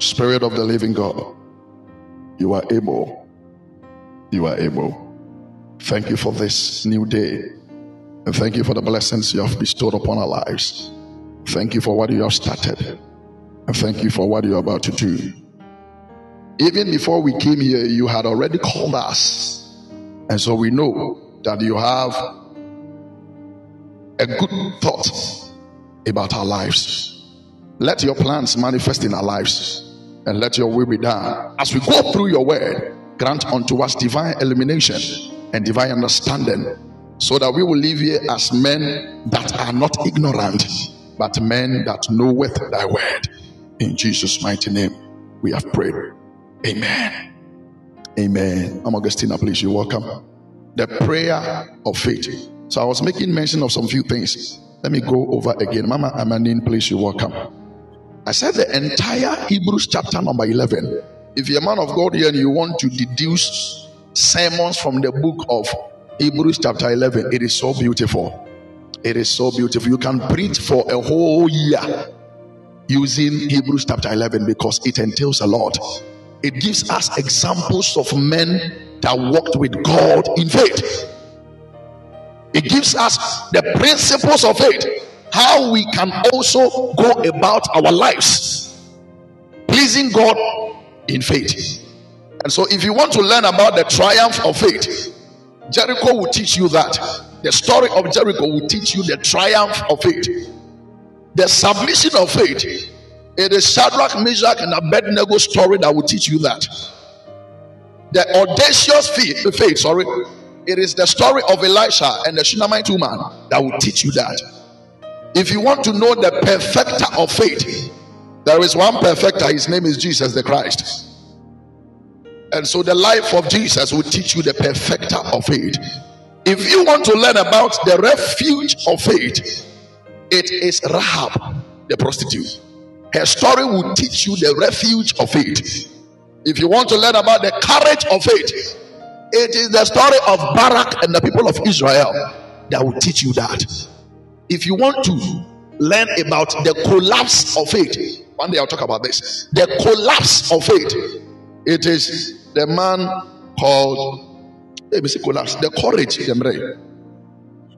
Spirit of the living God, you are able. You are able. Thank you for this new day. And thank you for the blessings you have bestowed upon our lives. Thank you for what you have started. And thank you for what you're about to do. Even before we came here, you had already called us. And so we know that you have a good thought about our lives. Let your plans manifest in our lives and let your will be done. As we go through your word, grant unto us divine illumination and divine understanding so that we will live here as men that are not ignorant, but men that know with thy word. In Jesus' mighty name, we have prayed. Amen. Amen. I'm Augustina, please. You're welcome. The prayer of faith. So I was making mention of some few things. Let me go over again. Mama Amanin, please. You're welcome. I said the entire Hebrews chapter number 11. If you're a man of God here and you want to deduce sermons from the book of Hebrews chapter 11, it is so beautiful. It is so beautiful. You can preach for a whole year using Hebrews chapter 11 because it entails a lot. It gives us examples of men that walked with God in faith. It gives us the principles of faith, how we can also go about our lives, pleasing God in faith. And so, if you want to learn about the triumph of faith, Jericho will teach you that. The story of Jericho will teach you the triumph of faith, the submission of faith. It is Shadrach, Meshach, and Abednego story that will teach you that. The audacious faith, faith, sorry, it is the story of Elisha and the Shunammite woman that will teach you that. If you want to know the perfecter of faith, there is one perfecter. His name is Jesus the Christ. And so the life of Jesus will teach you the perfecter of faith. If you want to learn about the refuge of faith, it is Rahab, the prostitute. Her story will teach you the refuge of faith. If you want to learn about the courage of faith, it is the story of Barak and the people of Israel that will teach you that. If you want to learn about the collapse of faith, one day I'll talk about this. The collapse of faith. It is the man called, let me say collapse, the courage.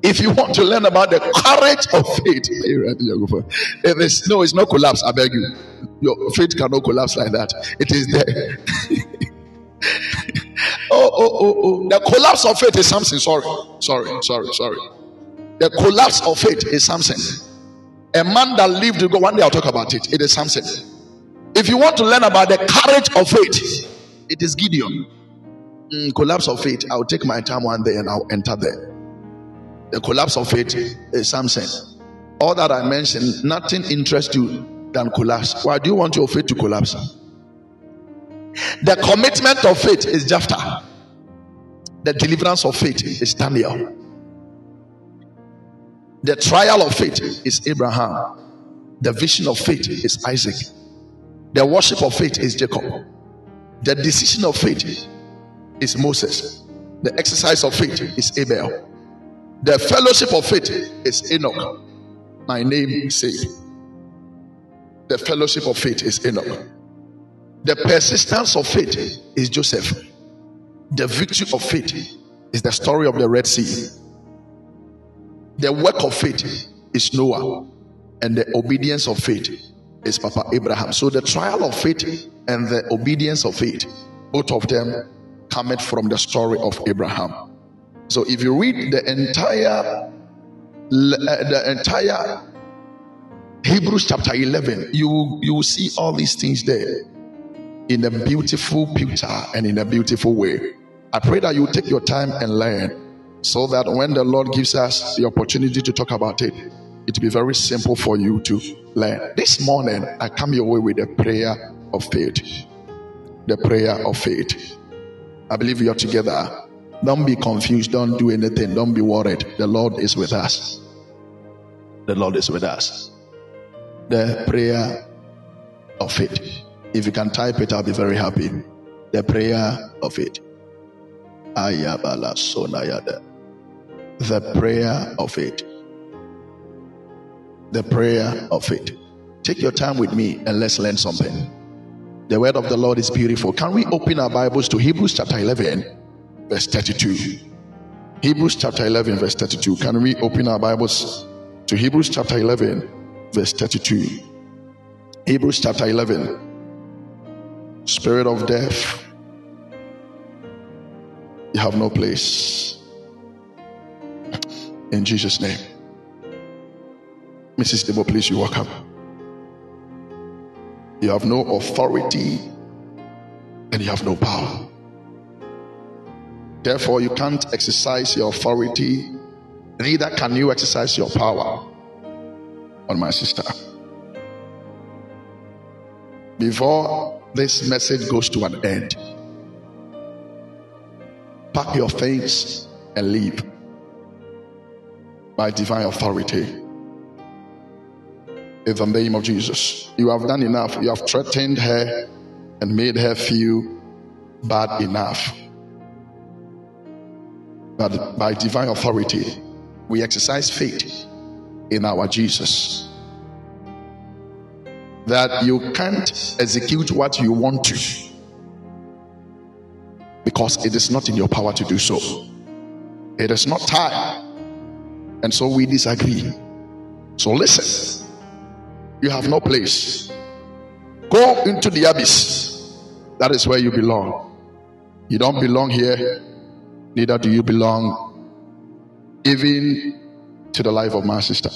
If you want to learn about the courage of faith, if it is no, it's not collapse. I beg you. Your faith cannot collapse like that. It is there. oh, oh, oh, oh. The collapse of faith is something. Sorry, sorry, sorry, sorry. The collapse of faith is something. A man that lived go. One day I'll talk about it. It is something. If you want to learn about the courage of faith, it is Gideon. Mm, collapse of faith. I'll take my time one day and I'll enter there. The collapse of faith is something. All that I mentioned, nothing interests you than collapse. Why do you want your faith to collapse? The commitment of faith is Jephthah. The deliverance of faith is Daniel. The trial of faith is Abraham. The vision of faith is Isaac. The worship of faith is Jacob. The decision of faith is Moses. The exercise of faith is Abel. The fellowship of faith is Enoch. My name is saved. The fellowship of faith is Enoch. The persistence of faith is Joseph. The victory of faith is the story of the Red Sea. The work of faith is Noah. And the obedience of faith is Papa Abraham. So the trial of faith and the obedience of faith, both of them come from the story of Abraham. So if you read the entire uh, the entire Hebrews chapter 11, you you will see all these things there in a beautiful picture and in a beautiful way. I pray that you take your time and learn so that when the Lord gives us the opportunity to talk about it, it will be very simple for you to learn. This morning, I come your way with a prayer of faith. The prayer of faith. I believe you're together. Don't be confused. Don't do anything. Don't be worried. The Lord is with us. The Lord is with us. The prayer of faith. If you can type it, I'll be very happy. The prayer of faith. Ayabala Sonayada. The prayer of it. The prayer of it. Take your time with me and let's learn something. The word of the Lord is beautiful. Can we open our Bibles to Hebrews chapter 11, verse 32? Hebrews chapter 11, verse 32. Can we open our Bibles to Hebrews chapter 11, verse 32? Hebrews chapter 11. Spirit of death, you have no place. In Jesus' name. Mrs. Debo, please, you walk up. You have no authority and you have no power. Therefore, you can't exercise your authority, neither can you exercise your power on my sister. Before this message goes to an end, pack your things and leave by divine authority in the name of Jesus. You have done enough. You have threatened her and made her feel bad enough. But by divine authority, we exercise faith in our Jesus. That you can't execute what you want to because it is not in your power to do so. It is not time. And so we disagree. So listen you have no place. Go into the abyss. That is where you belong. You don't belong here, neither do you belong even to the life of my sister.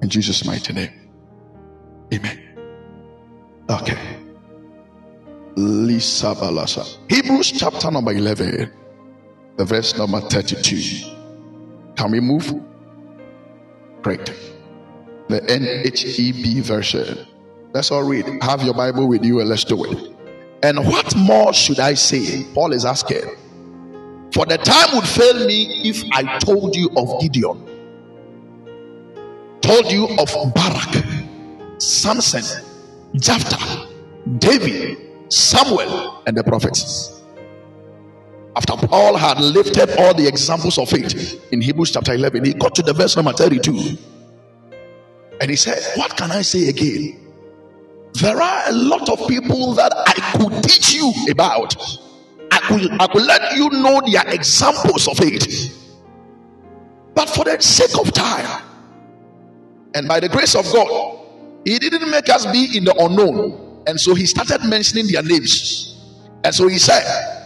In Jesus' mighty name. Amen. Okay. Lisa Balasa. Hebrews chapter number 11, the verse number 32. Can we move? Great the NHEB version. Let's all read. Have your Bible with you and let's do it. And what more should I say? Paul is asking. For the time would fail me if I told you of Gideon, told you of Barak, Samson, Jephthah, David, Samuel, and the prophets. After Paul had lifted all the examples of faith in Hebrews chapter 11, he got to the verse number 32. And he said, What can I say again? There are a lot of people that I could teach you about. I could, I could let you know their examples of it. But for the sake of time, and by the grace of God, He didn't make us be in the unknown. And so He started mentioning their names. And so He said,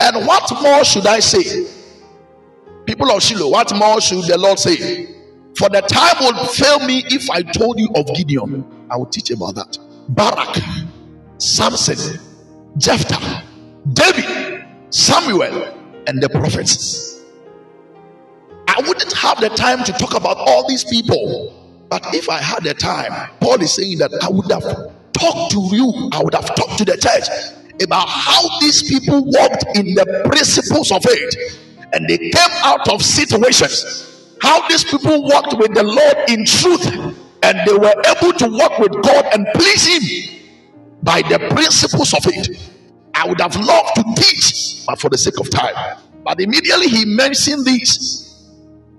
And what more should I say? People of Shiloh, what more should the Lord say? For the time would fail me if I told you of Gideon. I will teach about that. Barak, Samson, Jephthah, David, Samuel, and the prophets. I wouldn't have the time to talk about all these people. But if I had the time, Paul is saying that I would have talked to you, I would have talked to the church about how these people walked in the principles of faith and they came out of situations how these people walked with the Lord in truth and they were able to walk with God and please Him by the principles of it. I would have loved to teach, but for the sake of time. But immediately he mentioned this.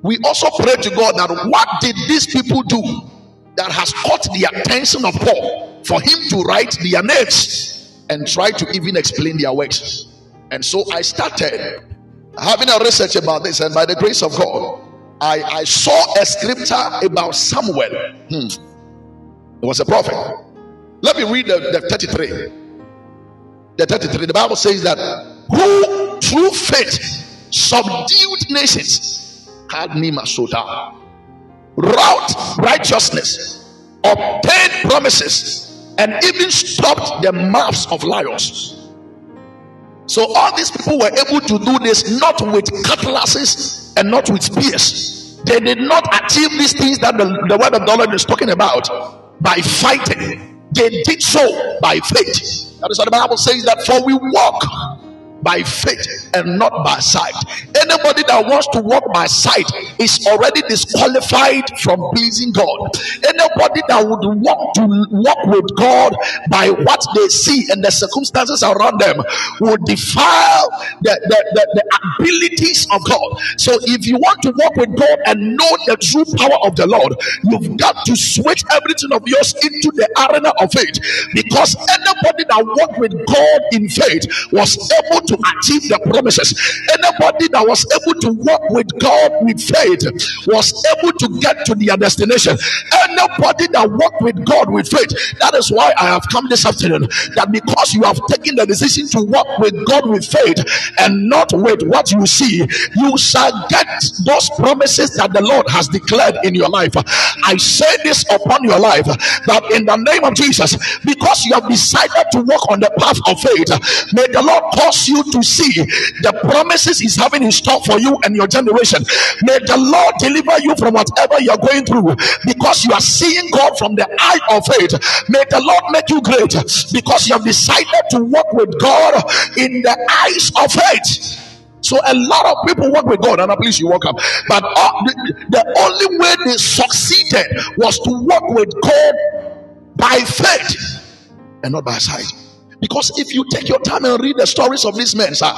We also pray to God that what did these people do that has caught the attention of Paul for him to write their names and try to even explain their works? And so I started having a research about this, and by the grace of God, I, I saw a scripture about Samuel. Hmm. He was a prophet. Let me read the, the 33. The 33. The Bible says that who through faith subdued nations had Nimasota, wrought righteousness, obtained promises, and even stopped the mouths of lions. So all these people were able to do this not with cutlasses and not with spears. They did not achieve these things that the, the word of the Lord is talking about by fighting. They did so by faith. That is what the Bible says that for we walk by faith and not by sight. Anybody that wants to walk by sight is already disqualified from pleasing God. Anybody that would want to walk with God by what they see and the circumstances around them would defile the, the, the, the abilities of God. So if you want to walk with God and know the true power of the Lord, you've got to switch everything of yours into the arena of faith because anybody that walked with God in faith was able to achieve the promises. Anybody that was able to walk with God with faith was able to get to their destination. Anybody that walked with God with faith, that is why I have come this afternoon. That because you have taken the decision to walk with God with faith and not with what you see, you shall get those promises that the Lord has declared in your life. I say this upon your life that in the name of Jesus, because you have decided to walk on the path of faith, may the Lord cause you to see the promises He's having in store for you and your generation. May the Lord deliver you from whatever you are going through because you are seeing God from the eye of faith. May the Lord make you great because you have decided to walk with God in the eyes of faith. So a lot of people work with God, and at least you walk up. But uh, the, the only way they succeeded was to work with God by faith and not by sight. Because if you take your time and read the stories of these men, sir,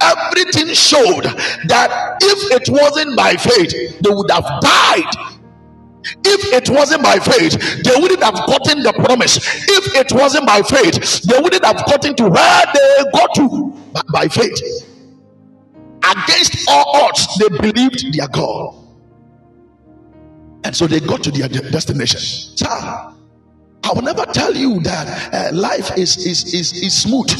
everything showed that if it wasn't by faith, they would have died. If it wasn't by faith, they wouldn't have gotten the promise. If it wasn't by faith, they wouldn't have gotten to where they got to by, faith. Against all odds, they believed their God. And so they got to their destination. Sir, I will never tell you that uh, life is, is, is, is smooth.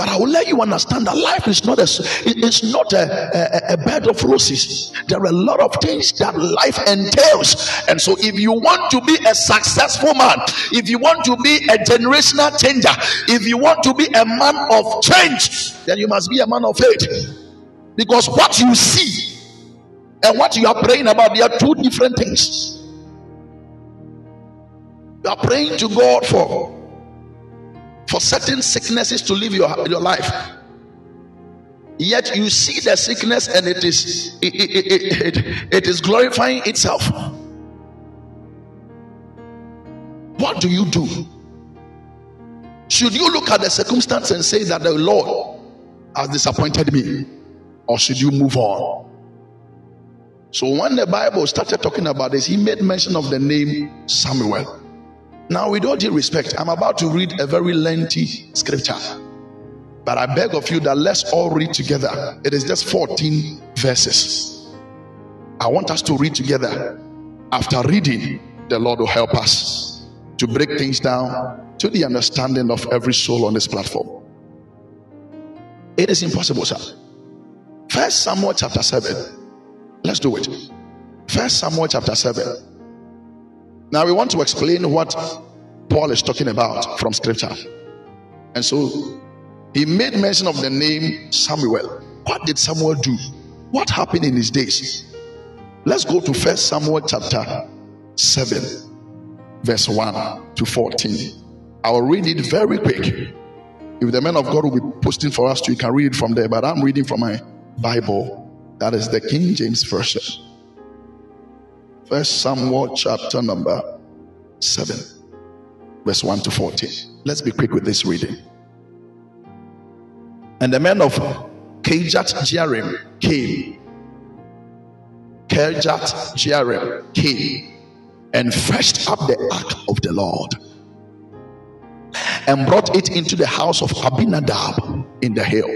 But I will let you understand that life is not a it's not a, a, a, bed of roses. There are a lot of things that life entails. And so if you want to be a successful man, if you want to be a generational changer, if you want to be a man of change, then you must be a man of faith. Because what you see and what you are praying about, they are two different things. You are praying to God for for certain sicknesses to live your, your life. Yet you see the sickness and it is it, it, it, it is glorifying itself. What do you do? Should you look at the circumstance and say that the Lord has disappointed me? Or should you move on? So when the Bible started talking about this, he made mention of the name Samuel. Now, with all due respect, I'm about to read a very lengthy scripture. But I beg of you that let's all read together. It is just 14 verses. I want us to read together. After reading, the Lord will help us to break things down to the understanding of every soul on this platform. It is impossible, sir. First Samuel chapter 7. Let's do it. First Samuel chapter 7. Now we want to explain what Paul is talking about from scripture. And so he made mention of the name Samuel. What did Samuel do? What happened in his days? Let's go to First Samuel chapter 7, verse 1 to 14. I'll read it very quick. If the man of God will be posting for us, you can read it from there. But I'm reading from my Bible. That is the King James Version. First Samuel chapter number 7, verse 1 to 14. Let's be quick with this reading. And the men of Kirjath Jearim came. Kirjath Jearim came and fetched up the ark of the Lord and brought it into the house of Abinadab in the hill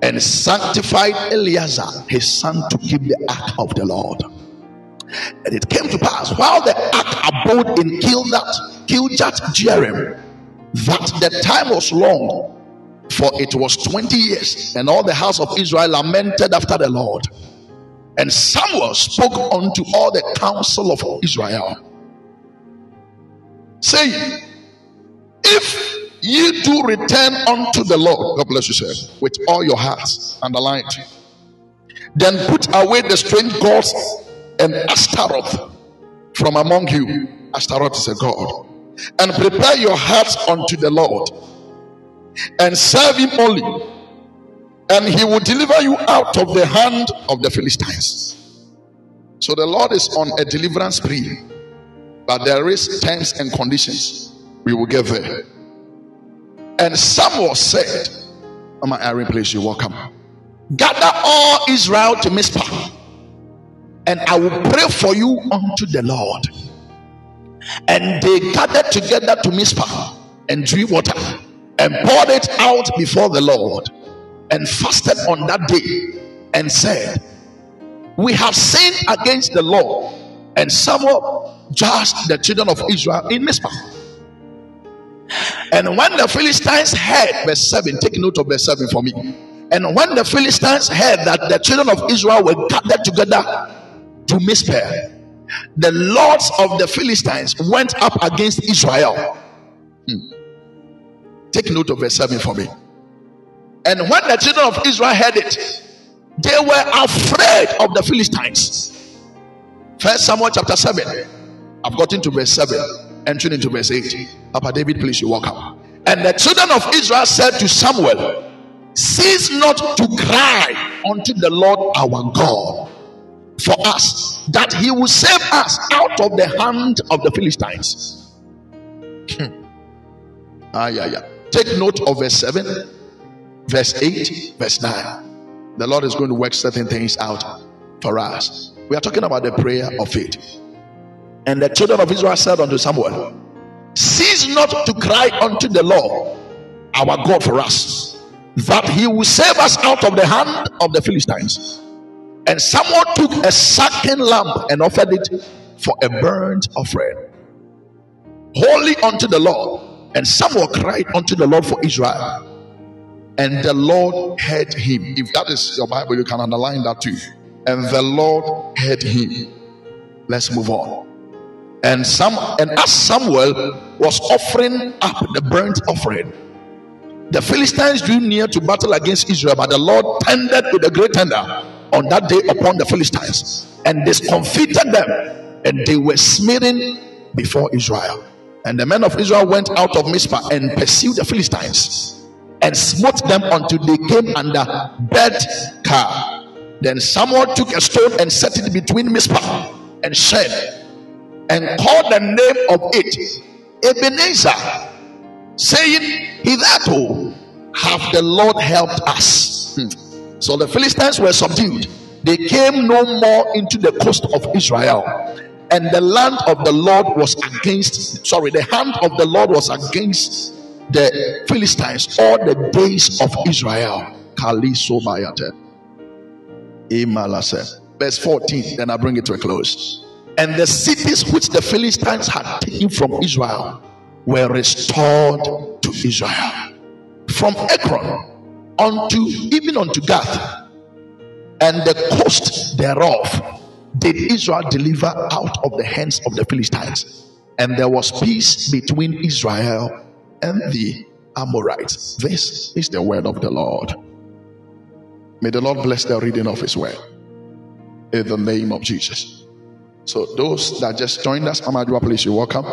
and sanctified Eleazar his son to keep the ark of the Lord. And it came to pass while the ark abode in Kildat, Kirjath Jearim, that the time was long, for it was 20 years, and all the house of Israel lamented after the Lord. And Samuel spoke unto all the council of Israel, saying, If ye do return unto the Lord, God bless you, sir, with all your hearts, underline it, then put away the strange gods and Ashtaroth from among you. Ashtaroth is a god. And prepare your hearts unto the Lord and serve him only. and he will deliver you out of the hand of the Philistines. So the Lord is on a deliverance spree, but there is terms and conditions. We will get there. And Samuel said, Mama Aaron, please, you welcome. Gather all Israel to Mizpah, and I will pray for you unto the Lord. And they gathered together to Mizpah and drew water and poured it out before the Lord and fasted on that day and said, We have sinned against the Lord. And Samuel judged the children of Israel in Mizpah. And when the Philistines heard, verse 7, take note of verse 7 for me. And when the Philistines heard that the children of Israel were gathered together to Mizpah, the lords of the Philistines went up against Israel. Hmm. Take note of verse 7 for me. And when the children of Israel heard it, they were afraid of the Philistines. First Samuel chapter 7. I've gotten to verse 7, entering into verse 8. Papa David, please, you walk up. And the children of Israel said to Samuel, Cease not to cry unto the Lord our God for us, that he will save us out of the hand of the Philistines. Hmm. ah, yeah, yeah. Take note of verse 7, verse 8, verse 9. The Lord is going to work certain things out for us. We are talking about the prayer of faith. And the children of Israel said unto Samuel, Cease not to cry unto the Lord our God for us, that he will save us out of the hand of the Philistines. And Samuel took a second lamp and offered it for a burnt offering, holy unto the Lord. And Samuel cried unto the Lord for Israel. And the Lord heard him. If that is your Bible, you can underline that too. And the Lord heard him. Let's move on. And some and as Samuel was offering up the burnt offering, the Philistines drew near to battle against Israel, but the Lord tended with a great tender on that day upon the Philistines and discomfited them, and they were smitten before Israel. And the men of Israel went out of Mizpah and pursued the Philistines and smote them until they came under Beth Car. Then Samuel took a stone and set it between Mizpah and Shen and called the name of it Ebenezer, saying, Hitherto have the Lord helped us. Hmm. So the Philistines were subdued. They came no more into the coast of Israel and the land of the Lord was against, sorry, the hand of the Lord was against the Philistines all the days of Israel. Verse 14, then I bring it to a close. And the cities which the Philistines had taken from Israel were restored to Israel. From Ekron unto even unto Gath, and the coast thereof did Israel deliver out of the hands of the Philistines. And there was peace between Israel and the Amorites. This is the word of the Lord. May the Lord bless the reading of his word. In the name of Jesus. So those that just joined us, Amadua, please, you're welcome.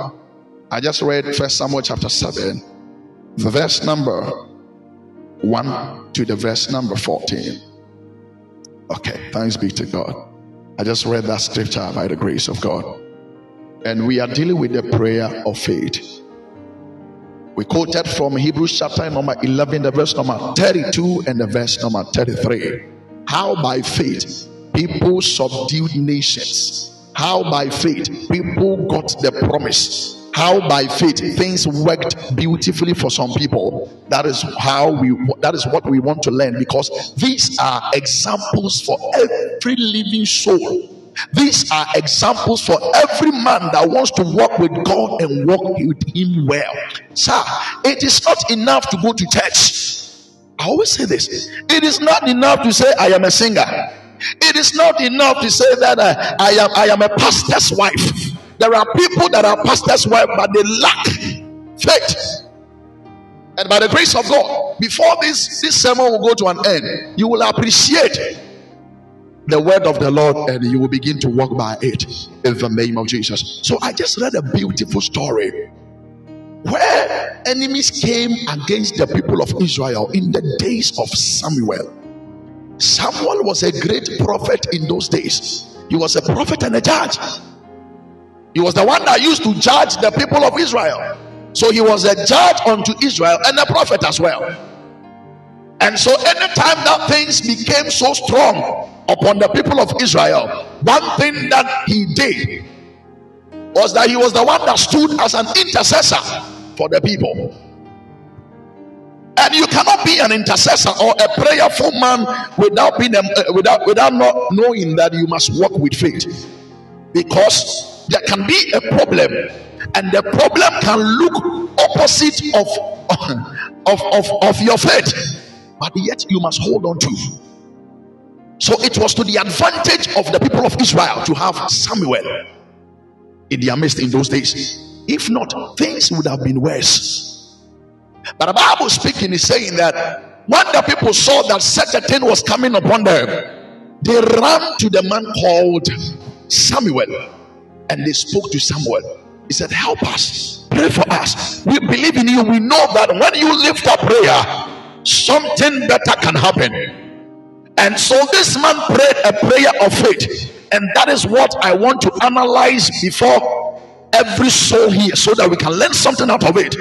I just read First Samuel chapter 7, the verse number 1 to the verse number 14. Okay, thanks be to God. I just read that scripture by the grace of God. And we are dealing with the prayer of faith. We quoted from Hebrews chapter number 11, the verse number 32 and the verse number 33. How by faith people subdued nations. How by faith people got the promise how by faith things worked beautifully for some people that is how we that is what we want to learn because these are examples for every living soul these are examples for every man that wants to walk with God and walk with Him well. Sir, it is not enough to go to church. I always say this it is not enough to say, I am a singer. It is not enough to say that uh, I am I am a pastor's wife. There are people that are pastors' wife, but they lack faith. And by the grace of God, before this, this sermon will go to an end, you will appreciate the word of the Lord and you will begin to walk by it in the name of Jesus. So I just read a beautiful story where enemies came against the people of Israel in the days of Samuel. Samuel was a great prophet in those days. He was a prophet and a judge. He was the one that used to judge the people of Israel. So he was a judge unto Israel and a prophet as well. And so, anytime that things became so strong upon the people of Israel, one thing that he did was that he was the one that stood as an intercessor for the people. And you cannot be an intercessor or a prayerful man without being without without not knowing that you must walk with faith, because there can be a problem, and the problem can look opposite of of of, of your faith, but yet you must hold on to. So it was to the advantage of the people of Israel to have Samuel in their midst in those days. If not, things would have been worse. But the Bible speaking is saying that when the people saw that such a thing was coming upon them, they ran to the man called Samuel and they spoke to Samuel. He said, Help us, pray for us. We believe in you. We know that when you lift up prayer, something better can happen. And so this man prayed a prayer of faith. And that is what I want to analyze before every soul here so that we can learn something out of it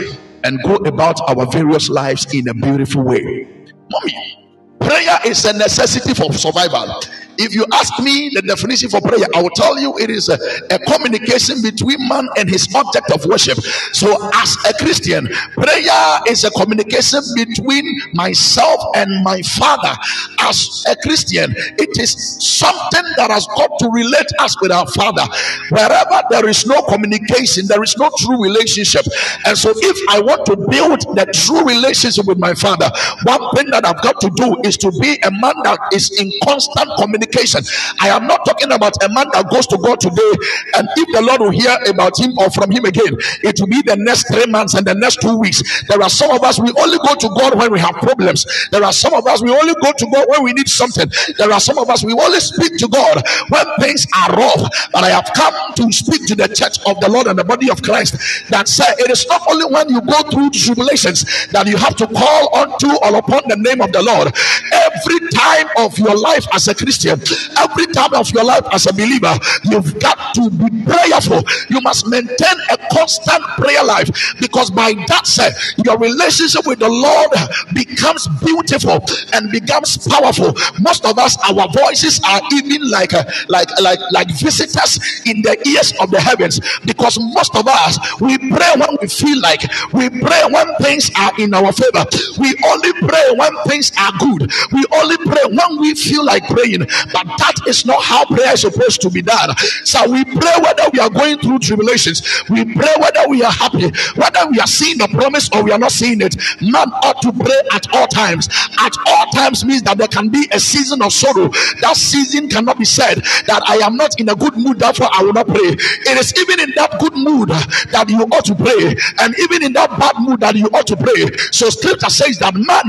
and go about our various lives in a beautiful way. Mommy, prayer is a necessity for survival. If you ask me the definition for prayer, I will tell you it is a, a, communication between man and his object of worship. So, as a Christian, prayer is a communication between myself and my Father. As a Christian, it is something that has got to relate us with our Father. Wherever there is no communication, there is no true relationship. And so, if I want to build the true relationship with my Father, one thing that I've got to do is to be a man that is in constant communication communication. I am not talking about a man that goes to God today, and if the Lord will hear about him or from him again, it will be the next three months and the next two weeks. There are some of us, we only go to God when we have problems. There are some of us, we only go to God when we need something. There are some of us, we only speak to God when things are rough. But I have come to speak to the church of the Lord and the body of Christ that say it is not only when you go through tribulations that you have to call unto or upon the name of the Lord. Every time of your life as a Christian, Every time of your life as a believer, you've got to be prayerful. You must maintain a constant prayer life because by that said, your relationship with the Lord becomes beautiful and becomes powerful. Most of us, our voices are even like like like like visitors in the ears of the heavens because most of us we pray when we feel like we pray when things are in our favor. We only pray when things are good. We only pray when we feel like praying. But that is not how prayer is supposed to be done. So we pray whether we are going through tribulations, we pray whether we are happy, whether we are seeing the promise or we are not seeing it. Man ought to pray at all times. At all times means that there can be a season of sorrow. That season cannot be said that I am not in a good mood, therefore I will not pray. It is even in that good mood that you ought to pray, and even in that bad mood that you ought to pray. So scripture says that man,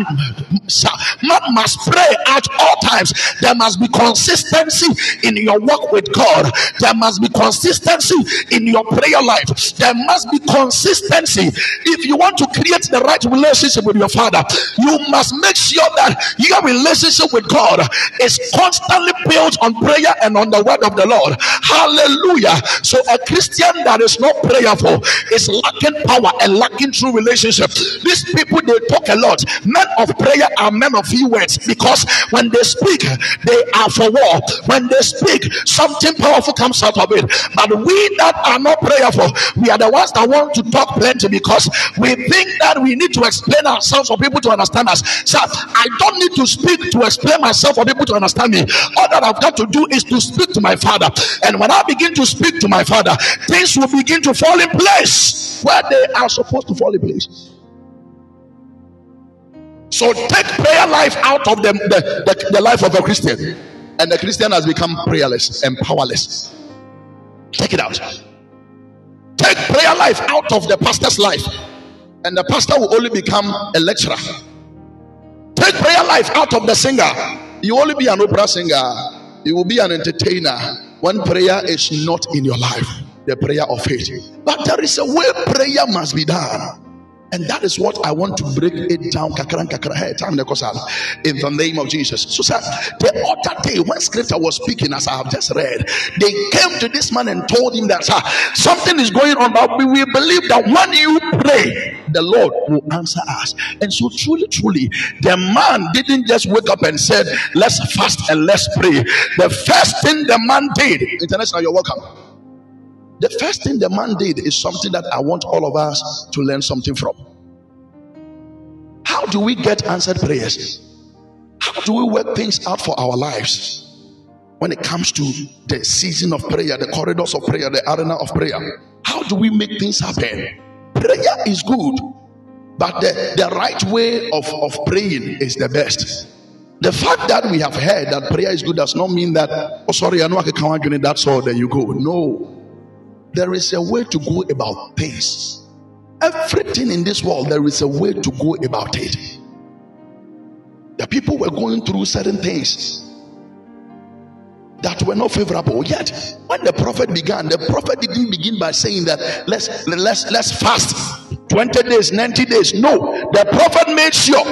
man must pray at all times. There must be consistency in your work with God. There must be consistency in your prayer life. There must be consistency. If you want to create the right relationship with your Father, you must make sure that your relationship with God is constantly built on prayer and on the word of the Lord. Hallelujah. So a Christian that is not prayerful is lacking power and lacking true relationship. These people they talk a lot. Men of prayer are men of few words because when they speak, they are for war. When they speak, something powerful comes out of it. But we that are not prayerful, we are the ones that want to talk plenty because we think that we need to explain ourselves for people to understand us. So I don't need to speak to explain myself for people to understand me. All that I've got to do is to speak to my father. And when I begin to speak to my father, things will begin to fall in place where they are supposed to fall in place. So take prayer life out of the, the, the, the life of a Christian and the Christian has become prayerless and powerless. Take it out. Take prayer life out of the pastor's life, and the pastor will only become a lecturer. Take prayer life out of the singer. You will only be an opera singer. You will be an entertainer when prayer is not in your life. The prayer of faith. But there is a way prayer must be done. And that is what I want to break it down. In the name of Jesus. So, sir, the other day when scripture was speaking, as I have just read, they came to this man and told him that, sir, something is going on, but we believe that when you pray, the Lord will answer us. And so, truly, truly, the man didn't just wake up and said, Let's fast and let's pray. The first thing the man did, International, you're welcome. The first thing the man did is something that I want all of us to learn something from. How do we get answered prayers? How do we work things out for our lives? When it comes to the season of prayer, the corridors of prayer, the arena of prayer, how do we make things happen? Prayer is good, but the, the right way of, of praying is the best. The fact that we have heard that prayer is good does not mean that, oh, sorry, I know I can do it, that's all, then you go. No. There is a way to go about things. Everything in this world, there is a way to go about it. The people were going through certain things that were not favorable. Yet, when the prophet began, the prophet didn't begin by saying that let's let's let's fast 20 days, 90 days. No, the prophet made sure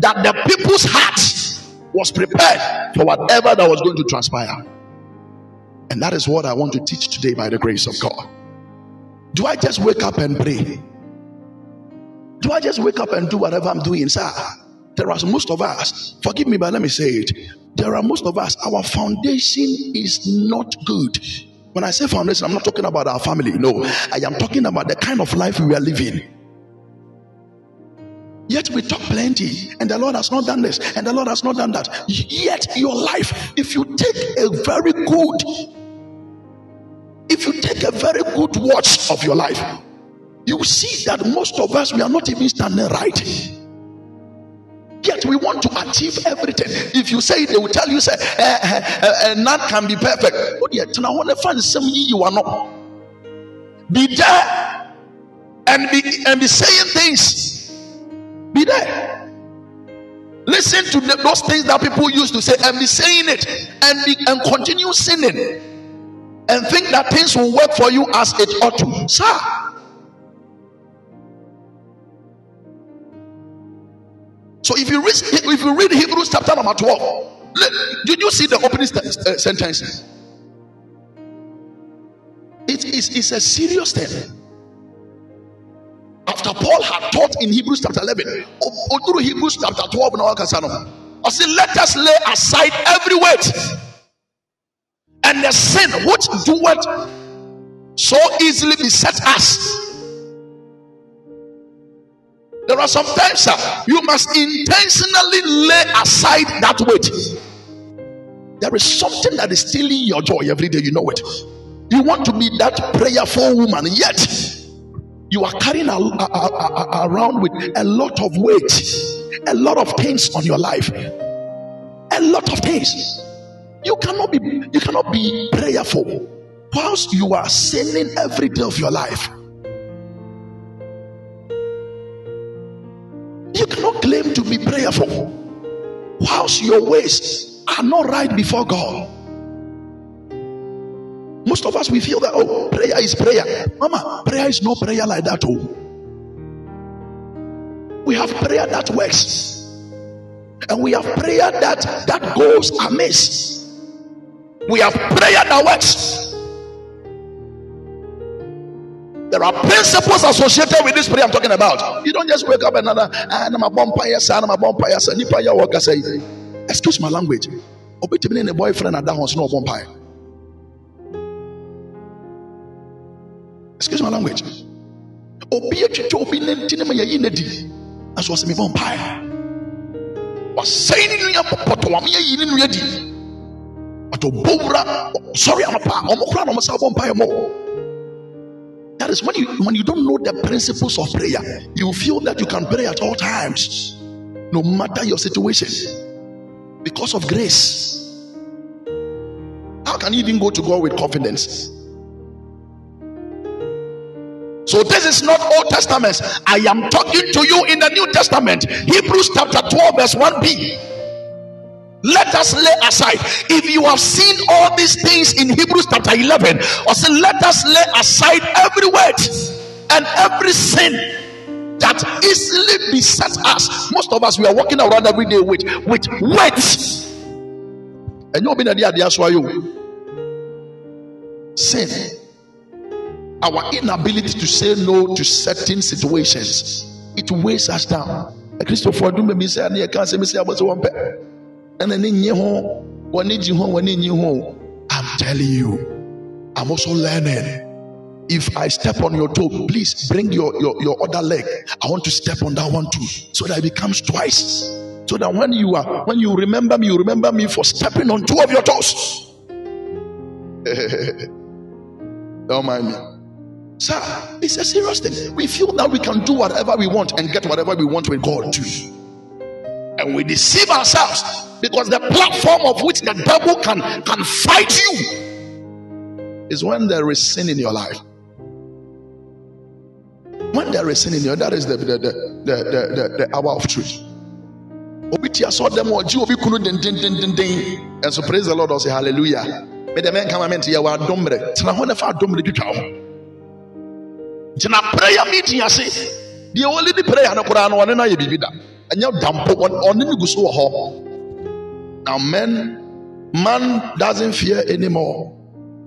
that the people's hearts was prepared for whatever that was going to transpire. And that is what I want to teach today by the grace of God. Do I just wake up and pray? Do I just wake up and do whatever I'm doing? Sir, there are most of us, forgive me, but let me say it. There are most of us, our foundation is not good. When I say foundation, I'm not talking about our family. No, I am talking about the kind of life we are living. Yet we talk plenty, and the Lord has not done this, and the Lord has not done that. Yet your life, if you take a very good, if you take a very good watch of your life, you see that most of us we are not even standing right. Yet we want to achieve everything. If you say it, they will tell you, say, eh, eh, eh, none can be perfect. But yet, I want to find some you are not. Be there and be and be saying things. Be there. Listen to the, those things that people used to say and be saying it and be and continue sinning and think that things will work for you as it ought to. Sir, So if you read if you read Hebrews chapter number 12, did you see the opening uh, sentence? It is it's a serious thing. After Paul had taught in Hebrews chapter 11, or through Hebrews chapter 12, I said, Let us lay aside every weight and the sin which doeth so easily beset us there are some times sir, you must intentionally lay aside that weight. There is something that is stealing your joy every day, you know it. You want to be that prayerful woman, yet you are carrying a, a, a, around with a lot of weight, a lot of things on your life, a lot of things. You cannot be you cannot be prayerful whilst you are sinning every day of your life. You cannot claim to be prayerful whilst your ways are not right before God. Most of us we feel that oh, prayer is prayer. Mama, prayer is no prayer like that. Oh, we have prayer that works, and we have prayer that that goes amiss. We have prayer that works, There are principles associated with this prayer I'm talking about. You don't just wake up and another ah, I'm a vampire, I'm a vampire, nipa work say. Excuse my language. Obetimi ne boyfriend at that house no vampire. Excuse my language. Obi etwitwa obi ne ntine ma yayi ne di. Aso se me vampire. Wasɛe ne nua pɔpɔtɔ wa yayi ne nua di. Mo. That is when you when you don't know the principles of prayer, you feel that you can pray at all times, no matter your situation, because of grace. How can you even go to God with confidence? So this is not Old Testament. I am talking to you in the New Testament. Hebrews chapter 12, verse 1b. Let us lay aside. If you have seen all these things in Hebrews chapter 11, or say, let us lay aside every word and every sin that easily besets us. Most of us we are walking around every day with with weight. And you'll be the you sin. Our inability to say no to certain situations, it weighs us down. Christopher do me say I can't say I was one And one need you home, one in you home. I'm telling you, I'm also learning. If I step on your toe, please bring your, your, your other leg. I want to step on that one too, so that it becomes twice. So that when you are when you remember me, you remember me for stepping on two of your toes. Don't mind me. Sir, it's a serious thing. We feel that we can do whatever we want and get whatever we want with God too. And we deceive ourselves because the platform of which the devil can, can fight you is when there is sin in your life. When there is sin in your that is the the, the, the, the, the hour of truth. Obi tia saw them or obi kunu. And so praise the Lord or say hallelujah. The man come and say, "Wa dombre." Tena ho na fa dombre twitwa ho gyina prayer meeting ase deɛ wɔle di prayer no koraa no ɔne no ayɛ biribi ɛnyɛ dampo ɔne no gu so wɔ hɔ. Now men man doesn't fear anymore.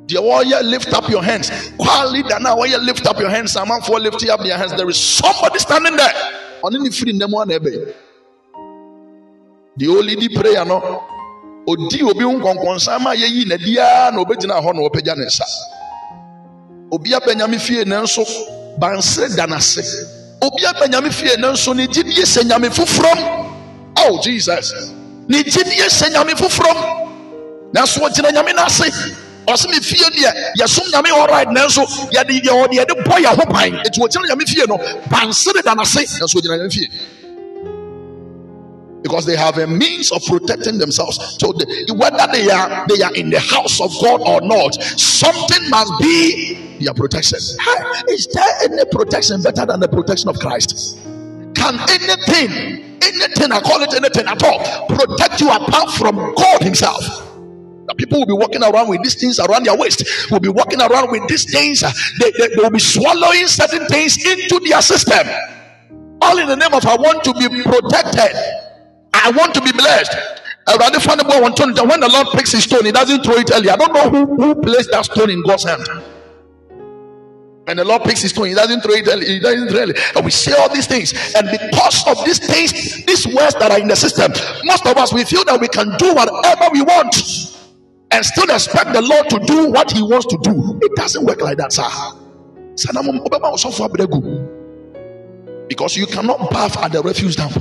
Deɛ wɔyɛ lift up your hands. Kwaa leader na wɔyɛ lift up your hands. Amanfoɔ lift up their hands. There is somebody standing there. Ɔne ne firi nnam ana ɛbɛyɛ. Deɛ ɔle di prayer no odi obi nkɔnkɔnsa ma yɛyi n'adiara na obɛgyina hɔ na ɔpɛgya ne nsa. Obi abɛnyame fie nanso bansere da obi aba nyame fie ne nso ne gyidie sɛ nyame foforɔ oh jesus. Ne gyidie sɛ nyame foforɔ nanso ɔgyina nyame n'ase. Ɔsɛ me fie deɛ yɛsom nyame ɔright nanso yɛde yɛde yɛde bɔ yɛ ho ban. Eti ɔgyina nyame fie no bansere da n'ase nanso ɔgyina nyame fie. Because they have a means of protecting themselves. So the, whether they are they are in the house of God or not, something must be their protection. Is there any protection better than the protection of Christ? Can anything, anything, I call it anything at all, protect you apart from God Himself? People will be walking around with these things around their waist, will be walking around with these things, they, they, they will be swallowing certain things into their system. All in the name of I want to be protected, I want to be blessed. When the Lord picks his stone, he doesn't throw it early. I don't know who, who placed that stone in God's hand. And the Lord picks his stone, he doesn't throw it, he doesn't really. And we say all these things. And because of these things, these words that are in the system, most of us we feel that we can do whatever we want and still expect the Lord to do what he wants to do. It doesn't work like that, sir. Because you cannot bath at the refuse dump.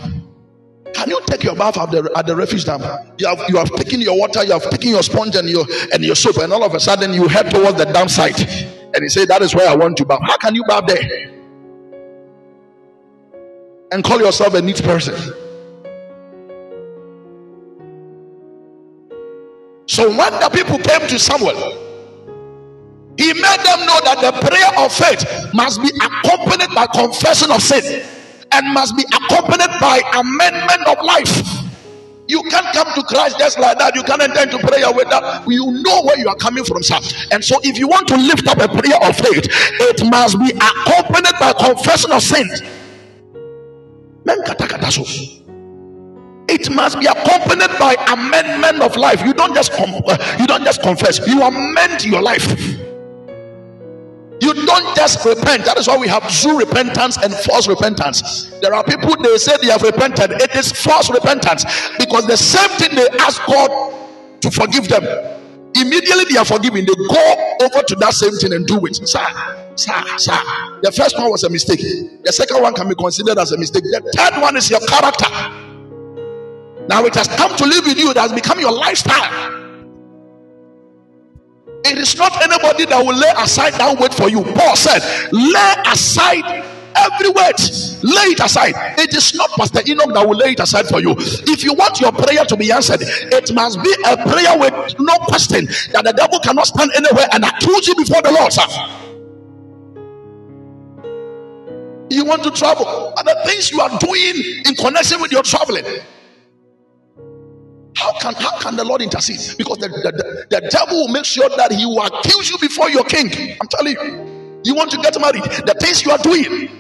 Can you take your bath at the, at the refuse dump? You have you have taken your water, you have taken your sponge and your and your soap, and all of a sudden you head towards the dump site and he said, That is where I want to bow. How can you bow there? And call yourself a neat person. So when the people came to Samuel, he made them know that the prayer of faith must be accompanied by confession of sin and must be accompanied by amendment of life. You can't come to Christ just like that. You can't enter into prayer with that. You know where you are coming from, sir. And so, if you want to lift up a prayer of faith, it must be accompanied by confession of sin. It must be accompanied by amendment of life. You don't just com- uh, you don't just confess. You amend your life. You don't just repent. That is why we have true repentance and false repentance. There are people they say they have repented. It is false repentance because the same thing they ask God to forgive them. Immediately they are forgiven. They go over to that same thing and do it. Sir, sir, sir. The first one was a mistake. The second one can be considered as a mistake. The third one is your character. Now it has come to live with you. It has become your lifestyle. It is not anybody that will lay aside that word for you. Paul said, lay aside every word. Lay it aside. It is not Pastor Enoch that will lay it aside for you. If you want your prayer to be answered, it must be a prayer with no question that the devil cannot stand anywhere and accuse you before the Lord, sir. You want to travel, are the things you are doing in connection with your traveling how can how can the Lord intercede? Because the, the, the, the devil will make sure that he will accuse you before your king. I'm telling you. You want to get married, the things you are doing.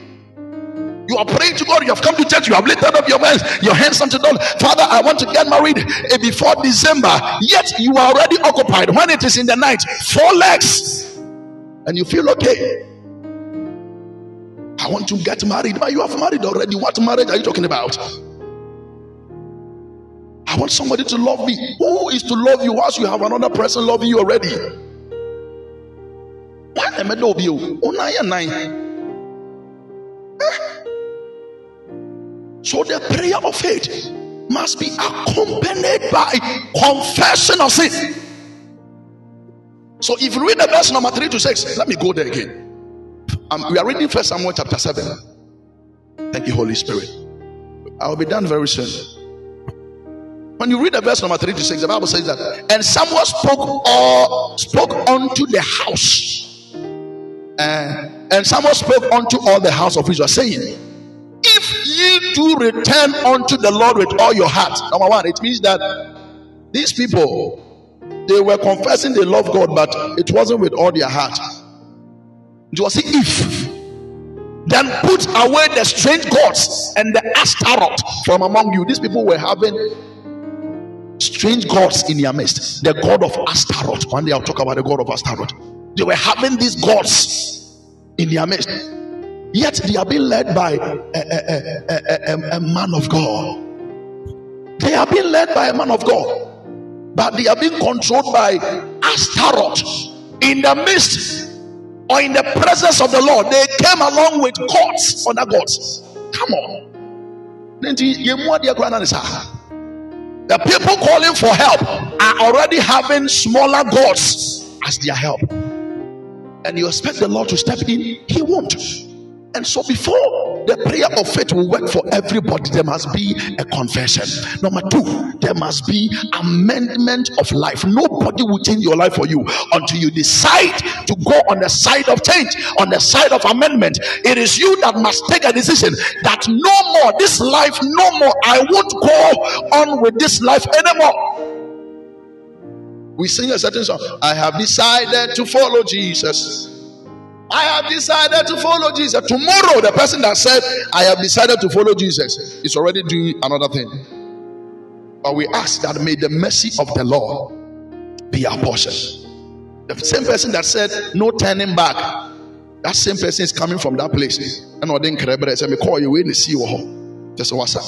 You are praying to God. You have come to church. You have lifted up your hands, your hands unto God. Father, I want to get married eh, before December. Yet you are already occupied. When it is in the night, four legs, and you feel okay. I want to get married, but you have married already. What marriage are you talking about? I want somebody to love me. Who is to love you once you have another person loving you already? Why am I love you? So the prayer of faith must be accompanied by confession of sin. So if you read the verse number three to six, let me go there again. Um, we are reading First Samuel chapter seven. Thank you, Holy Spirit. I will be done very soon. When you read the verse number three to six, the Bible says that, and Samuel spoke all spoke unto the house, uh, and Samuel spoke unto all the house of Israel, saying, If ye do return unto the Lord with all your heart, number one, it means that these people they were confessing they love God, but it wasn't with all their heart. It was if then put away the strange gods and the Ashtaroth from among you. These people were having strange gods in their midst. The god of Astaroth. One day I'll talk about the god of Astaroth. They were having these gods in their midst. Yet they are being led by a, a, a, a, man of God. They are being led by a man of God. But they are being controlled by Astaroth in the midst or in the presence of the Lord. They came along with gods, other gods. Come on. The people calling for help are already having smaller gods as their help. And you expect the Lord to step in, He won't. And so, before the prayer of faith will work for everybody, there must be a confession. Number two, there must be amendment of life. Nobody will change your life for you until you decide to go on the side of change, on the side of amendment. It is you that must take a decision that no more, this life, no more. I won't go on with this life anymore. We sing a certain song. I have decided to follow Jesus. I have decided to follow Jesus. Tomorrow, the person that said, I have decided to follow Jesus is already doing another thing. But we ask that may the mercy of the Lord be our portion. The same person that said, No turning back, that same person is coming from that place. And I didn't call you in the sea. Just what's up.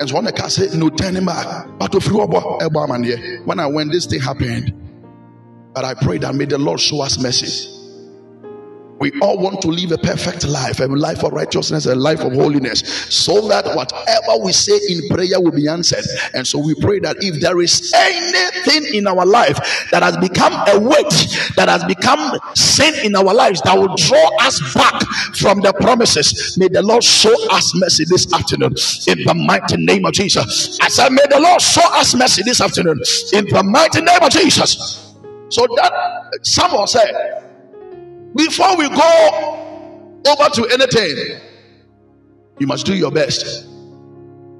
And so when the car said, No turning back. But if you when I when this thing happened, but I pray that may the Lord show us mercy. We all want to live a perfect life, a life of righteousness, a life of holiness, so that whatever we say in prayer will be answered. And so we pray that if there is anything in our life that has become a weight, that has become sin in our lives, that will draw us back from the promises, may the Lord show us mercy this afternoon in the mighty name of Jesus. I said, may the Lord show us mercy this afternoon in the mighty name of Jesus. So that someone said, before we go over to anything, you must do your best.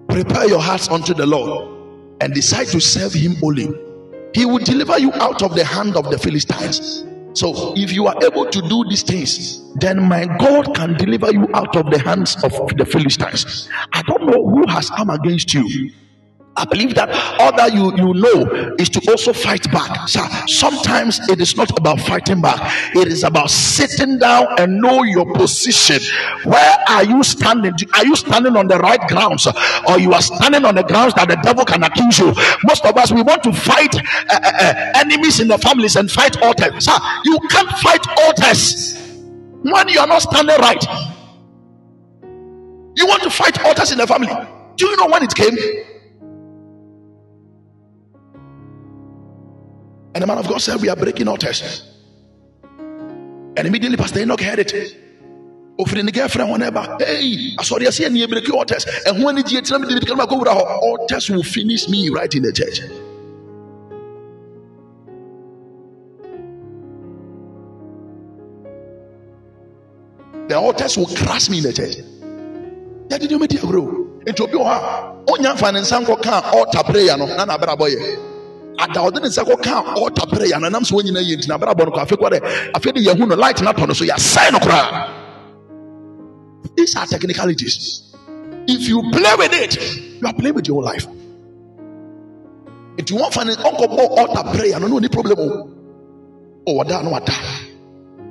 Prepare your hearts unto the Lord and decide to serve Him only. He will deliver you out of the hand of the Philistines. So, if you are able to do these things, then my God can deliver you out of the hands of the Philistines. I don't know who has come against you. I believe that all that you, you know is to also fight back. So sometimes it is not about fighting back, it is about sitting down and know your position. Where are you standing? Are you standing on the right grounds or you are standing on the grounds that the devil can accuse you? Most of us we want to fight uh, uh, enemies in the families and fight altars. So you can't fight altars when you are not standing right. You want to fight altars in the family. Do you know when it came? And the man of God said, We are breaking altars. And immediately Pastor Enoch heard it. Offering the girlfriend whenever, hey, I saw you see any breaking altars. And when did you tell me to come back over altars will finish me right in the church. The altars will crush me in the church. Yeah, did you make it grow? It will be a Onya finance and altar prayer no, Nana Braboye ada ɔde ne nsa kɔka ɔta prayer na nam so wɔn nyinaa yɛ ntina abɛrɛ abɔ no kɔ afei de no light na tɔ no so yɛasɛn no koraa These are technicalities. If you play with it, you are playing with your own life. If you want to find an uncle altar prayer, no, no, any problem. Oh, what no, what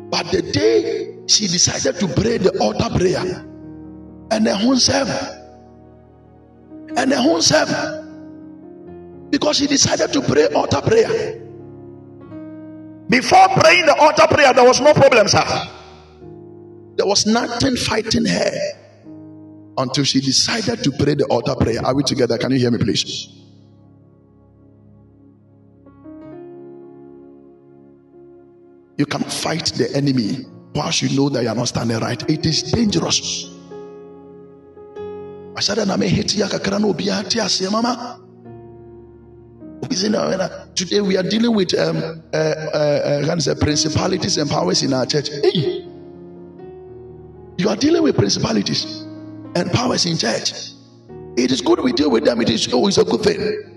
But the day she decided to pray the altar prayer, and home serve, and home serve, because she decided to pray altar prayer. Before praying the altar prayer, there was no problem, sir. There was nothing fighting her until she decided to pray the altar prayer. Are we together? Can you hear me, please? You can fight the enemy whilst you know that you are not standing right. It is dangerous. I said, I'm mama. Today we are dealing with um, uh, uh, uh, principalities and powers in our church. Hey, you are dealing with principalities and powers in church. It is good we deal with them. It is always a good thing.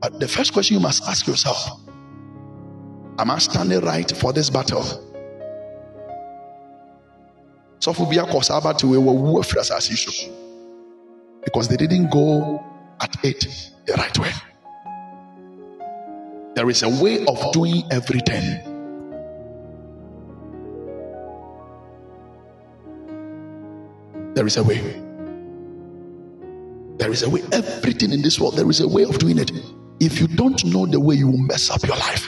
But the first question you must ask yourself: Am I standing right for this battle? So for be a cause about to we because they didn't go at it the right way. There is a way of doing everything. There is a way. There is a way. Everything in this world, there is a way of doing it. If you don't know the way, you will mess up your life.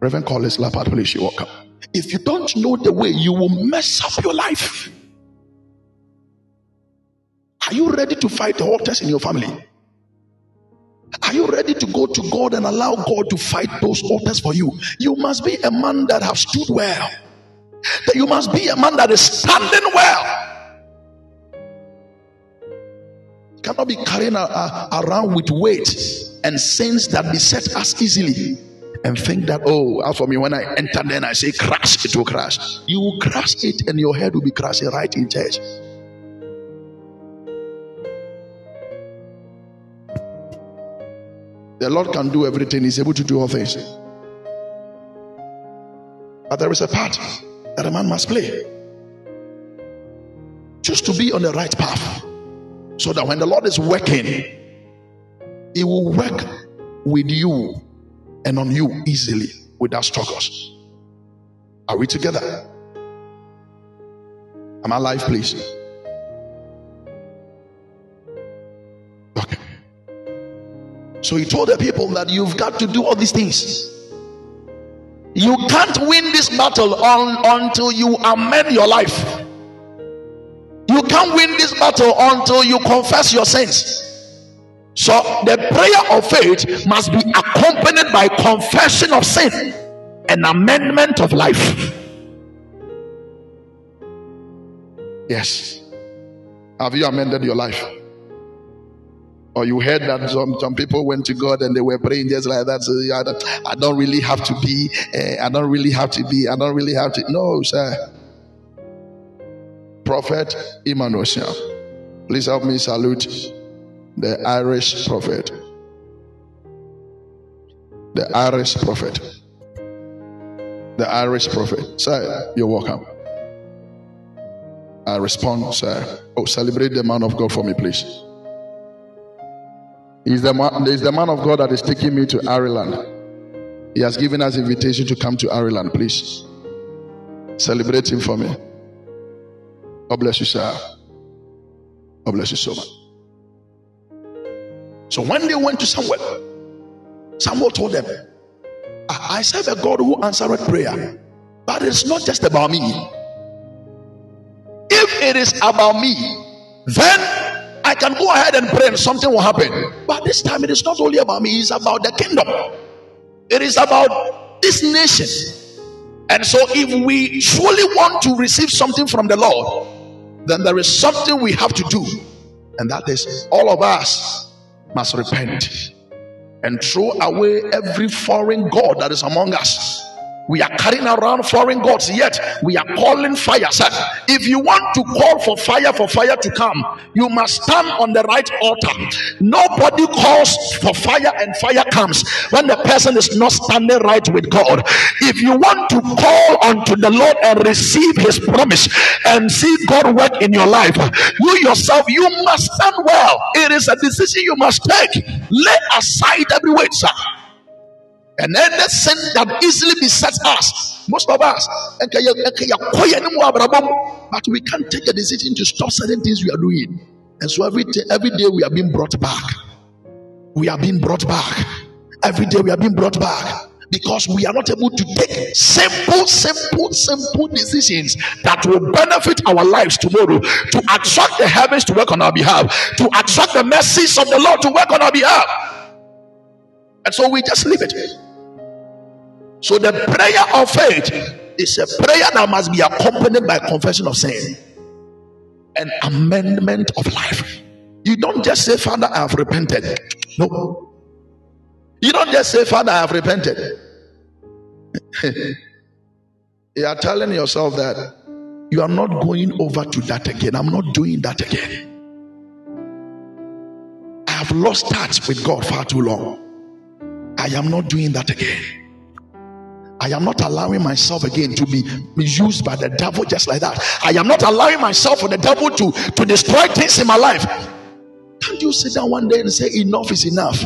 Reverend Collins Lapat, please, you welcome. If you don't know the way, you will mess up your life. Are you ready to fight the altars in your family? Are you ready to go to God and allow God to fight those altars for you? You must be a man that have stood well. That you must be a man that is standing well. You cannot be carrying a, a, around with weight and sins that beset us easily and think that oh as for me when i enter then i say crash it will crash you will crash it and your head will be crashing right in church The Lord can do everything, He's able to do all things. But there is a part that a man must play. Just to be on the right path. So that when the Lord is working, He will work with you and on you easily without struggles. Are we together? Am I live, please? So he told the people that you've got to do all these things. You can't win this battle on, until you amend your life. You can't win this battle until you confess your sins. So the prayer of faith must be accompanied by confession of sin and amendment of life. Yes. Have you amended your life? Or you heard that some, some people went to God and they were praying just like that. So I don't, I don't really have to be, uh, I don't really have to be, I don't really have to. No, sir. Prophet Emmanuel, please help me salute the Irish prophet. The Irish prophet. The Irish prophet. Sir, you're welcome. I respond, sir. Oh, celebrate the man of God for me, please. He's the, man, he's the man of God that is taking me to Ireland. He has given us invitation to come to Ireland. Please celebrate him for me. God bless you, sir. God bless you so much. So when they went to Samuel, Samuel told them, I serve a God who answered prayer, but it's not just about me. If it is about me, then I can go ahead and pray and something will happen. But this time it is not only about me, it's about the kingdom. It is about this nation. And so if we truly want to receive something from the Lord, then there is something we have to do. And that is all of us must repent and throw away every foreign God that is among us We are carrying around foreign gods, yet we are calling fire. Sir, if you want to call for fire for fire to come, you must stand on the right altar. Nobody calls for fire and fire comes when the person is not standing right with God. If you want to call unto the Lord and receive his promise and see God work in your life, you yourself, you must stand well. It is a decision you must take. Lay aside every weight, sir. And sin that easily besets us, most of us, but we can't take a decision to stop certain things we are doing. And so every day, every day we are being brought back. We are being brought back. Every day we are being brought back because we are not able to take simple, simple, simple decisions that will benefit our lives tomorrow to attract the heavens to work on our behalf, to attract the mercies of the Lord to work on our behalf. And so we just leave it. So the prayer of faith is a prayer that must be accompanied by confession of sin and amendment of life. You don't just say, Father, I have repented. No. You don't just say, Father, I have repented. you are telling yourself that you are not going over to that again. I'm not doing that again. I have lost touch with God far too long. I am not doing that again. I am not allowing myself again to be used by the devil just like that. I am not allowing myself for the devil to, to destroy things in my life. Can't you sit down one day and say, Enough is enough?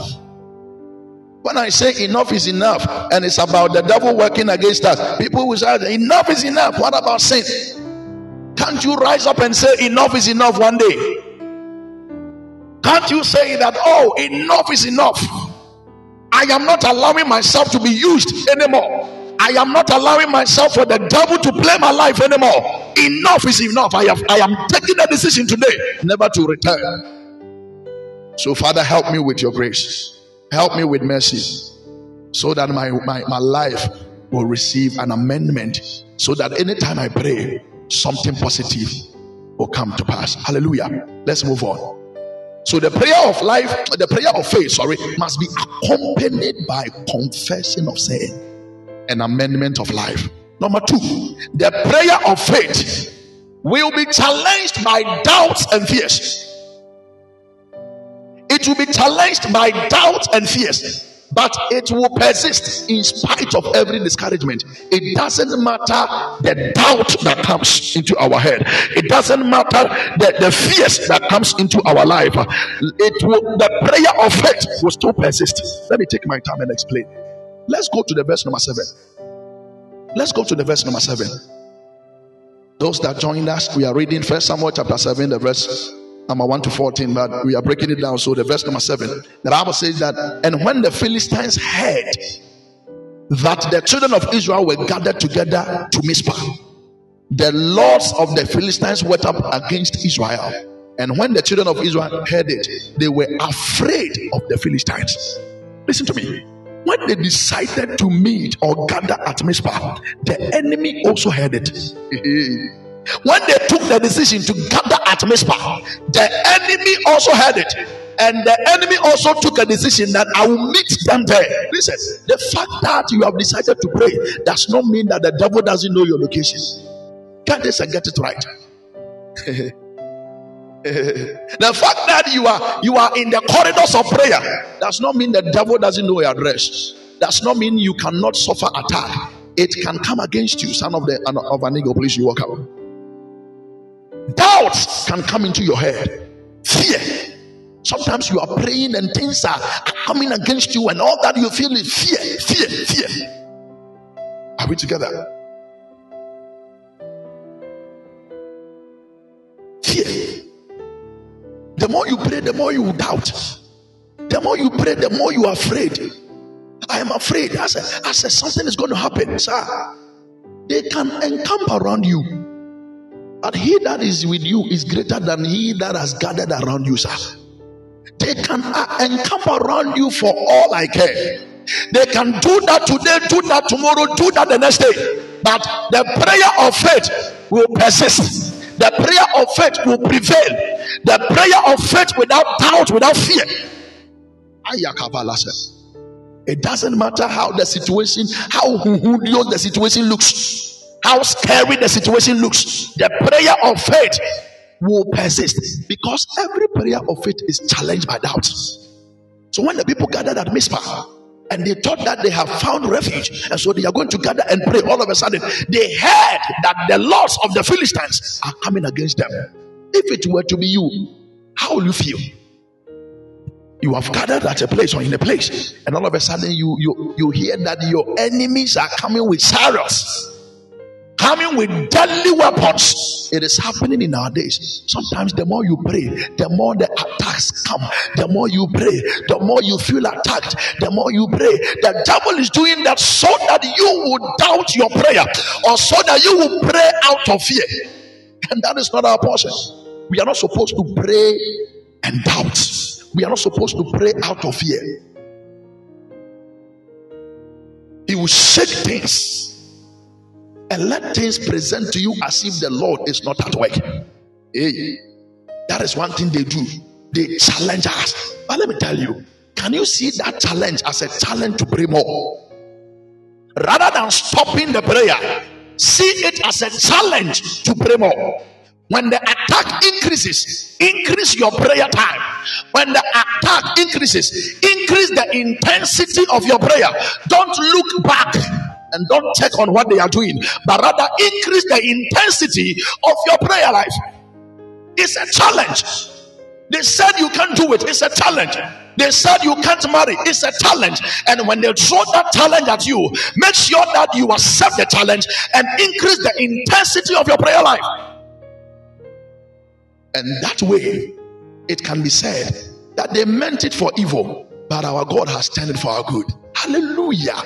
When I say enough is enough, and it's about the devil working against us, people will say, Enough is enough. What about sin? Can't you rise up and say, Enough is enough one day? Can't you say that, Oh, enough is enough? I am not allowing myself to be used anymore. I am not allowing myself for the devil to play my life anymore. Enough is enough. I have I am taking a decision today never to return. So, Father, help me with your grace. Help me with mercy. So that my, my, my life will receive an amendment. So that anytime I pray, something positive will come to pass. Hallelujah. Let's move on. So the prayer of life, the prayer of faith, sorry, must be accompanied by confession of sin and amendment of life. Number two, the prayer of faith will be challenged by doubts and fears. It will be challenged by doubts and fears but it will persist in spite of every discouragement. It doesn't matter the doubt that comes into our head, it doesn't matter the, the fears that comes into our life. It will the prayer of faith will still persist. Let me take my time and explain. Let's go to the verse number seven. Let's go to the verse number seven. Those that joined us, we are reading First Samuel chapter 7, the verse number 1 to 14, but we are breaking it down. So the verse number 7, the Bible says that, and when the Philistines heard that the children of Israel were gathered together to Mizpah, the lords of the Philistines went up against Israel. And when the children of Israel heard it, they were afraid of the Philistines. Listen to me. When they decided to meet or gather at Mizpah, the enemy also heard it. When they took the decision to gather at Mizpah, the enemy also heard it. And the enemy also took a decision that I will meet them there. Listen, the fact that you have decided to pray does not mean that the devil doesn't know your location. Can't this get it right? the fact that you are you are in the corridors of prayer does not mean the devil doesn't know your address. Does not mean you cannot suffer attack. It can come against you, son of the of an. Please, you walk out. Doubts can come into your head. Fear. Sometimes you are praying and things are coming against you, and all that you feel is fear, fear, fear. Are we together? The more you pray, the more you doubt. The more you pray, the more you are afraid. I am afraid. I said, I said something is going to happen, sir. They can encamp around you but he that is with you is greater than he that has gathered around you, sir. They can uh, encamp around you for all I care. They can do that today, do that tomorrow, do that the next day. But the prayer of faith will persist. The prayer of faith will prevail. The prayer of faith without doubt, without fear. It doesn't matter how the situation, how hudious the situation looks, how scary the situation looks. The prayer of faith will persist because every prayer of faith is challenged by doubt. So when the people gathered at Mizpah, and they thought that they have found refuge, and so they are going to gather and pray. All of a sudden, they heard that the lords of the Philistines are coming against them. If it were to be you, how will you feel? You have gathered at a place or in a place, and all of a sudden you you you hear that your enemies are coming with chariots coming with deadly weapons. It is happening in our days. Sometimes the more you pray, the more the attacks come. The more you pray, the more you feel attacked. The more you pray, the devil is doing that so that you would doubt your prayer or so that you will pray out of fear. And that is not our portion. We are not supposed to pray and doubt. We are not supposed to pray out of fear. He will shake things and let things present to you as if the Lord is not at work. Hey, that is one thing they do. They challenge us. But let me tell you, can you see that challenge as a challenge to pray more? Rather than stopping the prayer, see it as a challenge to pray more. When the attack increases, increase your prayer time. When the attack increases, increase the intensity of your prayer. Don't look back and don't check on what they are doing, but rather increase the intensity of your prayer life. It's a challenge. They said you can't do it, it's a challenge. They said you can't marry, it's a challenge. And when they throw that challenge at you, make sure that you accept the challenge and increase the intensity of your prayer life. And that way, it can be said that they meant it for evil, but our God has turned it for our good. Hallelujah.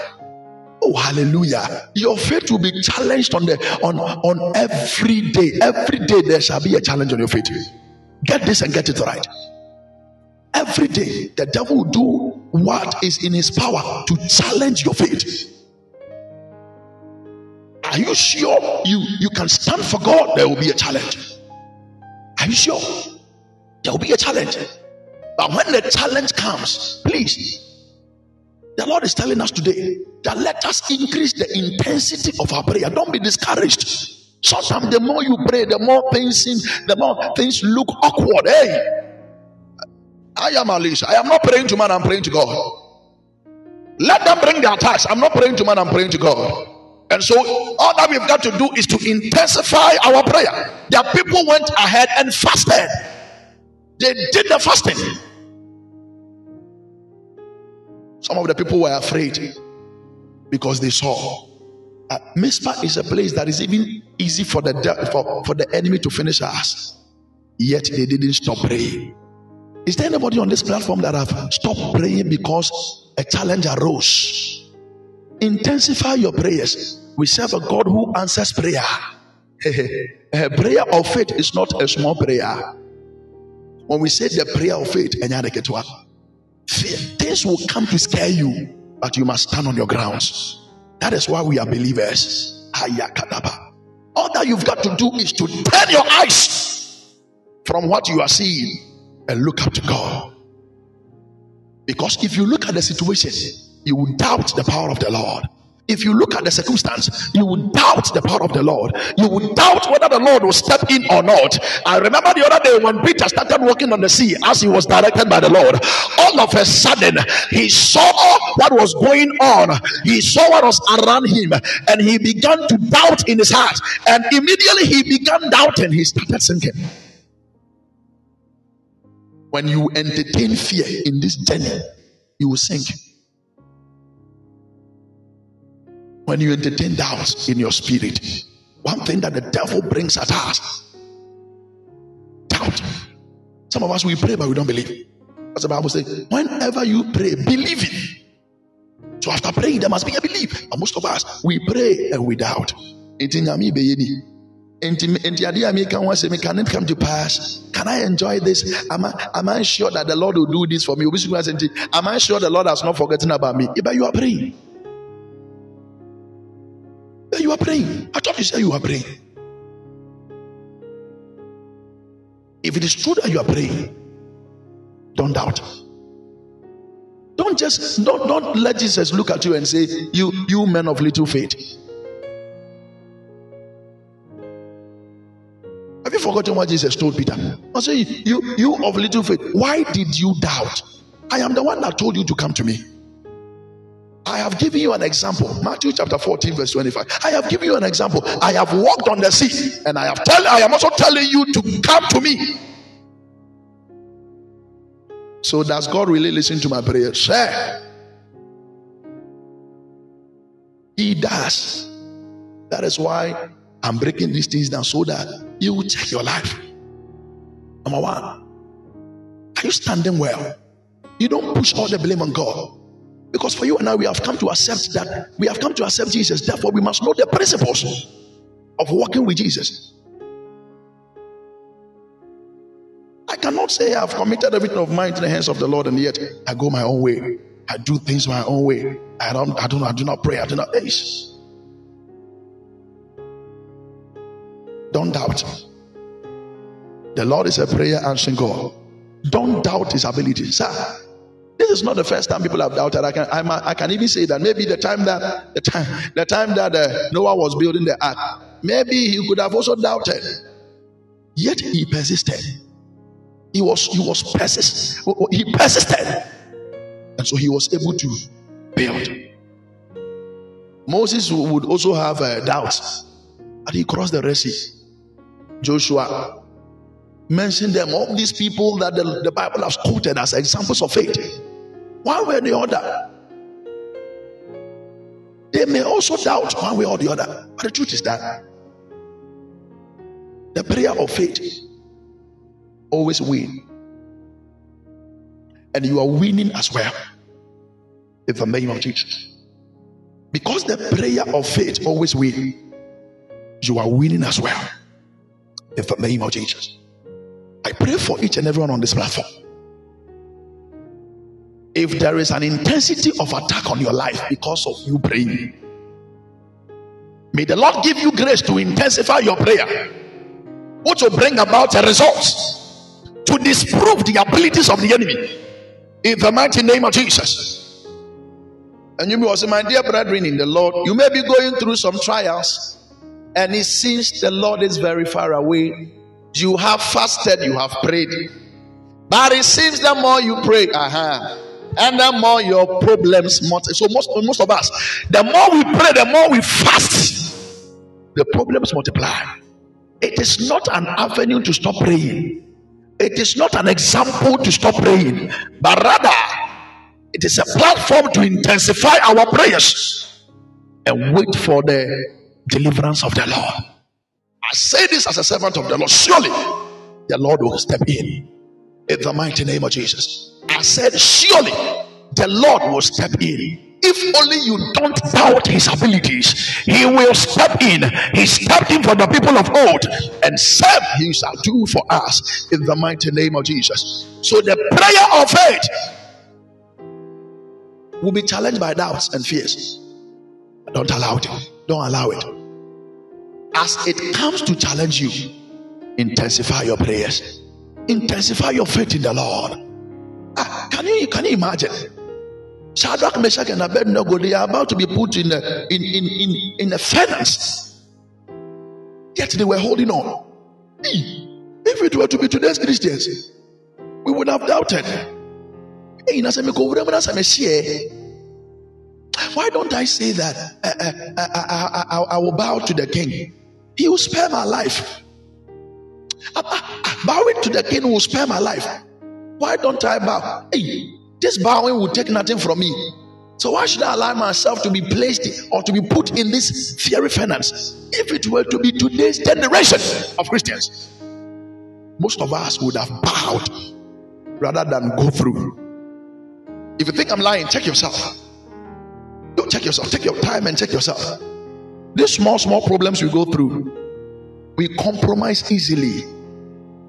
Oh, hallelujah. Your faith will be challenged on the on on every day. Every day there shall be a challenge on your faith. Get this and get it right. Every day the devil will do what is in his power to challenge your faith. Are you sure you, you can stand for God? There will be a challenge. Are you sure? There will be a challenge. But when the challenge comes, please the Lord is telling us today that let us increase the intensity of our prayer. Don't be discouraged. Sometimes the more you pray, the more things seem, the more things look awkward. Hey, I am Alicia. I am not praying to man, I'm praying to God. Let them bring their attacks. I'm not praying to man, I'm praying to God. And so all that we've got to do is to intensify our prayer. Their people went ahead and fasted. They did the fasting. Some of the people were afraid because they saw Mizpah is a place that is even easy for the for, for the enemy to finish us. Yet they didn't stop praying. Is there anybody on this platform that have stopped praying because a challenge arose? Intensify your prayers. We serve a God who answers prayer. a prayer of faith is not a small prayer. When we say the prayer of faith, things will come to scare you, but you must stand on your grounds. That is why we are believers. All that you've got to do is to turn your eyes from what you are seeing and look up to God. Because if you look at the situation, you will doubt the power of the Lord. If you look at the circumstance, you will doubt the power of the Lord. You will doubt whether the Lord will step in or not. I remember the other day when Peter started walking on the sea as he was directed by the Lord. All of a sudden, he saw what was going on. He saw what was around him, and he began to doubt in his heart. And immediately he began doubting. He started sinking. When you entertain fear in this journey, you will sink. When you entertain doubts in your spirit, one thing that the devil brings at us doubt. Some of us we pray, but we don't believe. As the Bible says, whenever you pray, believe it. So after praying, there must be a belief. And most of us we pray and we doubt. Can it come to pass? Can I enjoy this? Am I, am I sure that the Lord will do this for me? Am I sure the Lord has not forgotten about me? But you are praying. You are praying. I thought you said you are praying. If it is true that you are praying, don't doubt. Don't don't just don't don't let Jesus look at you and say, You you men of little faith. Have you forgotten what Jesus told Peter? I say, You you of little faith, why did you doubt? I am the one that told you to come to me. I have given you an example. Matthew chapter 14, verse 25. I have given you an example. I have walked on the sea, and I have tell I am also telling you to come to me. So does God really listen to my prayer? Sir. He does. That is why I'm breaking these things down so that you will check your life. Number one, are you standing well? You don't push all the blame on God. Because for you and I, we have come to accept that we have come to accept Jesus. Therefore, we must know the principles of walking with Jesus. I cannot say I've committed everything of mine to the hands of the Lord, and yet I go my own way. I do things my own way. I don't, I don't, I do not pray. I do not. Don't doubt. The Lord is a prayer answering God. Don't doubt His ability, sir. This is not the first time people have doubted. I can, I, I can even say that maybe the time that the time the time that uh, Noah was building the ark, maybe he could have also doubted. Yet he persisted. He was he was persist he persisted, and so he was able to build. Moses would also have uh, doubts, but he crossed the Red Sea. Joshua mentioned them, all these people that the, the Bible has quoted as examples of faith. One way or the other. They may also doubt one way or the other. But the truth is that the prayer of faith always win. And you are winning as well. In the name of Jesus. Because the prayer of faith always win, you are winning as well. In the name of Jesus. I pray for each and everyone on this platform. If there is an intensity of attack on your life because of you praying, may the Lord give you grace to intensify your prayer, which will bring about a result to disprove the abilities of the enemy in the mighty name of Jesus. And you may also, My dear brethren in the Lord, you may be going through some trials, and it seems the Lord is very far away. You have fasted, you have prayed, but it seems the more you pray, uh-huh, and the more your problems multiply. So most most of us, the more we pray, the more we fast, the problems multiply. It is not an avenue to stop praying. It is not an example to stop praying, but rather it is a platform to intensify our prayers and wait for the deliverance of the Lord. I say this as a servant of the Lord. Surely the Lord will step in in the mighty name of Jesus. I said, Surely the Lord will step in. If only you don't doubt his abilities, he will step in. He stepped in for the people of old and said, He shall do for us in the mighty name of Jesus. So the prayer of faith will be challenged by doubts and fears. Don't allow it. Don't allow it. As it comes to challenge you, intensify your prayers, intensify your faith in the Lord. Ah, can you can you imagine? Shadrach, Meshach, and Abednego, they are about to be put in a, in, in, in, in a furnace. Yet they were holding on. If it were to be today's Christians, we would have doubted. Why don't I say that I, I, I, I, I will bow to the king? He will spare my life. Bowing to the king will spare my life. Why don't I bow? Hey, this bowing will take nothing from me. So why should I allow myself to be placed or to be put in this fiery finance If it were to be today's generation of Christians, most of us would have bowed rather than go through. If you think I'm lying, check yourself. Don't check yourself. Take your time and check yourself. These small, small problems we go through, we compromise easily.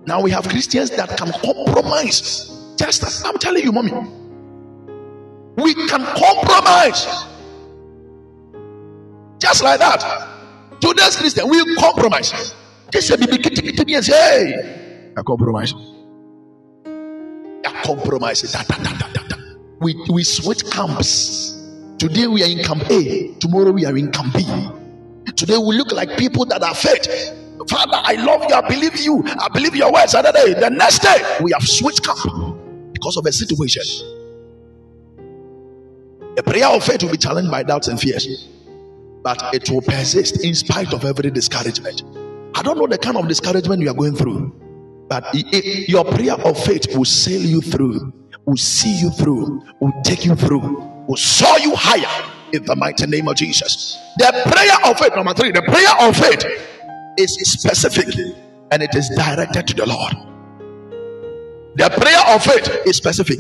Now we have Christians that can compromise. Just as I'm telling you, mommy. We can compromise. Just like that. Today's Christian, we compromise. They say, hey, I compromise. I compromise. Da, da, da, da, da. we, we switch camps. Today we are in camp A, tomorrow we are in camp B. Today we look like people that are faith. Father, I love you, I believe you, I believe your words. Saturday, the next day, we have switched camp because of a situation. A prayer of faith will be challenged by doubts and fears, but it will persist in spite of every discouragement. I don't know the kind of discouragement you are going through, but your prayer of faith will sail you through, will see you through, will take you through, will soar you higher in the mighty name of Jesus. The prayer of faith, number three, the prayer of faith is specific and it is directed to the Lord. The prayer of faith is specific.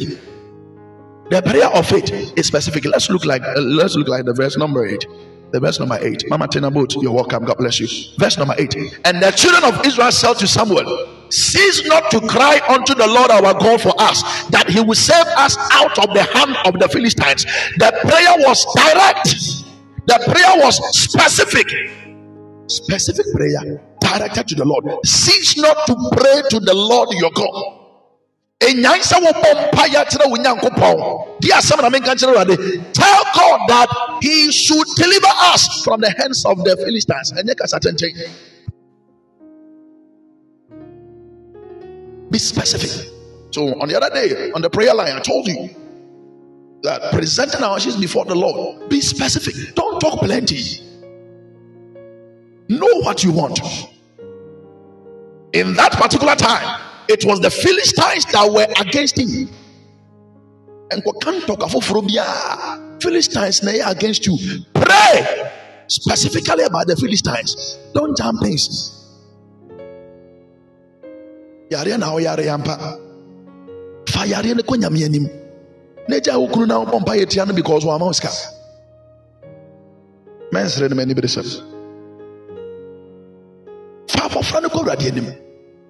The prayer of faith is specific. Let's look like uh, let's look like the verse number eight. The verse number eight. Mama Tenabot, you're welcome. God bless you. Verse number eight. And the children of Israel said to Samuel, Cease not to cry unto the Lord our God for us, that he will save us out of the hand of the Philistines. The prayer was direct, the prayer was specific. Specific prayer directed to the Lord. Cease not to pray to the Lord your God. Enyan sɛ wobɔ mpayɛ kyerɛ wo nyankopɔn. Tell god that he should deliver us from the hands of the philistines. Ɛnyɛ kasa tɛntɛn be specific. So on the other day on the prayer line i told you that presenting our issues before the lord be specific. Don't talk plenty know what you want in that particular time it was the Philistines that were against him. And can't talk of Philistines they are against you. Pray specifically about the Philistines. Don't jump things. Yare na yare yampa. Fa yare ne konya me anim. Na gya wo kunu na wo bompa yetia no because wa ma sika. Mensere ne mani bere Fa fofra ne ko awurade anim.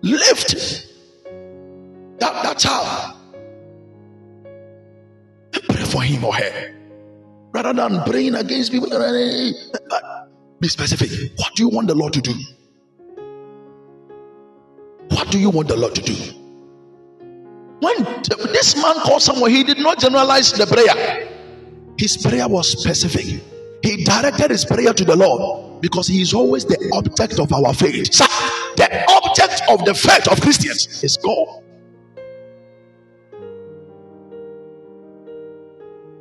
Lift that, that child. Pray for him or her. Rather than praying against people, eh, eh, eh, be specific. What do you want the Lord to do? What do you want the Lord to do? When this man called someone, he did not generalize the prayer. His prayer was specific. He directed his prayer to the Lord because he is always the object of our faith. The object of the faith of Christians is God.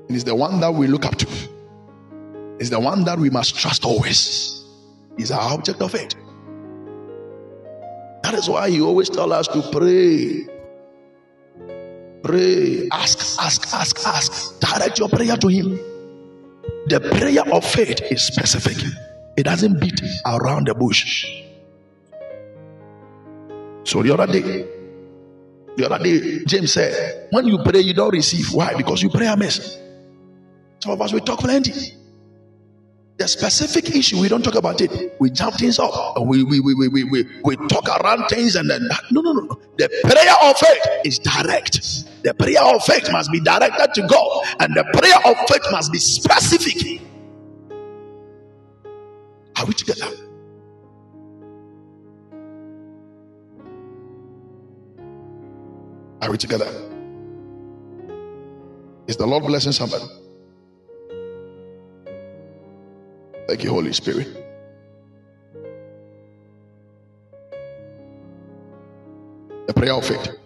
He's the one that we look up to. He's the one that we must trust always. He's our object of faith. That is why he always tells us to pray. Pray. Ask, ask, ask, ask. Direct your prayer to him. The prayer of faith is specific. It doesn't beat around the bush. So the other day, the other day, James said, when you pray, you don't receive. Why? Because you pray amiss. Some of us, we talk plenty. The specific issue, we don't talk about it. We jump things up. We, we, we, we, we, we, we talk around things and then, no, no, no, no. The prayer of faith is direct. The prayer of faith must be directed to God. And the prayer of faith must be specific. Are we together? Are we together? Is the Lord blessing somebody? Thank you, Holy Spirit. The prayer of faith.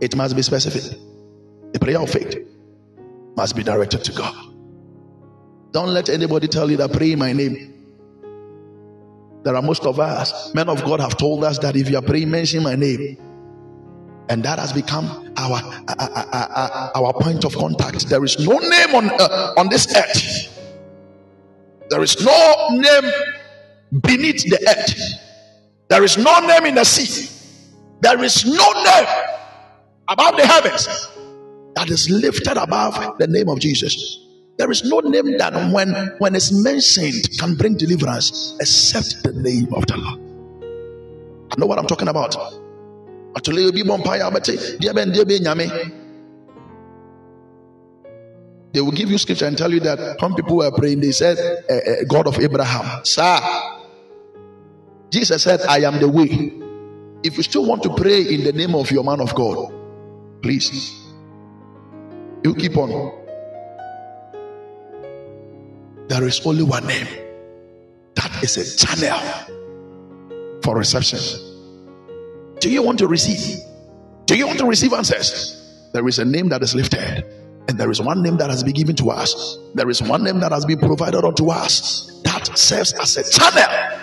It must be specific. The prayer of faith must be directed to God. Don't let anybody tell you that pray in my name. There are most of us, men of God, have told us that if you are praying, mention my name. And that has become our, our, our, our point of contact. There is no name on, uh, on this earth there is no name beneath the earth. There is no name in the sea. There is no name above the heavens that is lifted above the name of Jesus. There is no name that when, when it's mentioned can bring deliverance except the name of the Lord. I know what I'm talking about. They will give you scripture and tell you that some people were praying. They said, uh, uh, God of Abraham. Sir, Jesus said, I am the way. If you still want to pray in the name of your man of God, please You keep on. There is only one name. That is a channel for reception. Do you want to receive? Do you want to receive answers? There is a name that is lifted, and there is one name that has been given to us. There is one name that has been provided unto us that serves as a channel.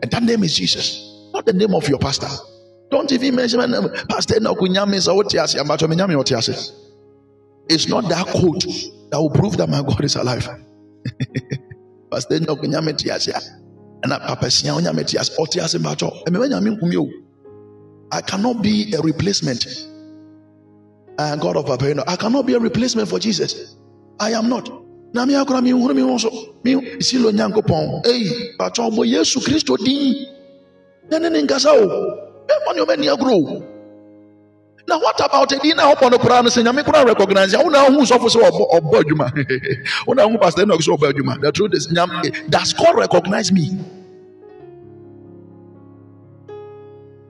And that name is Jesus, not the name of your pastor. Don't even mention my name. Pastor. It's not that code that will prove that my God is alive. And. Emenyame Nkumio. I cannot be a replacement. I am God of Papa. I cannot be a replacement for Jesus. I am not. Na mi akora mi huru mi ho so mi silo nyankopɔn. Ei, pacho bo Yesu Kristo din. Ne. Na what about a din na ɔpɔ no koraa no sɛ nyame koraa recognize ya. Wo na hu sɔfo sɛ ɔbɔ ɔbɔ adwuma. Wo na hu pastor Enoch sɛ ɔbɔ adwuma. The truth is does God recognize me?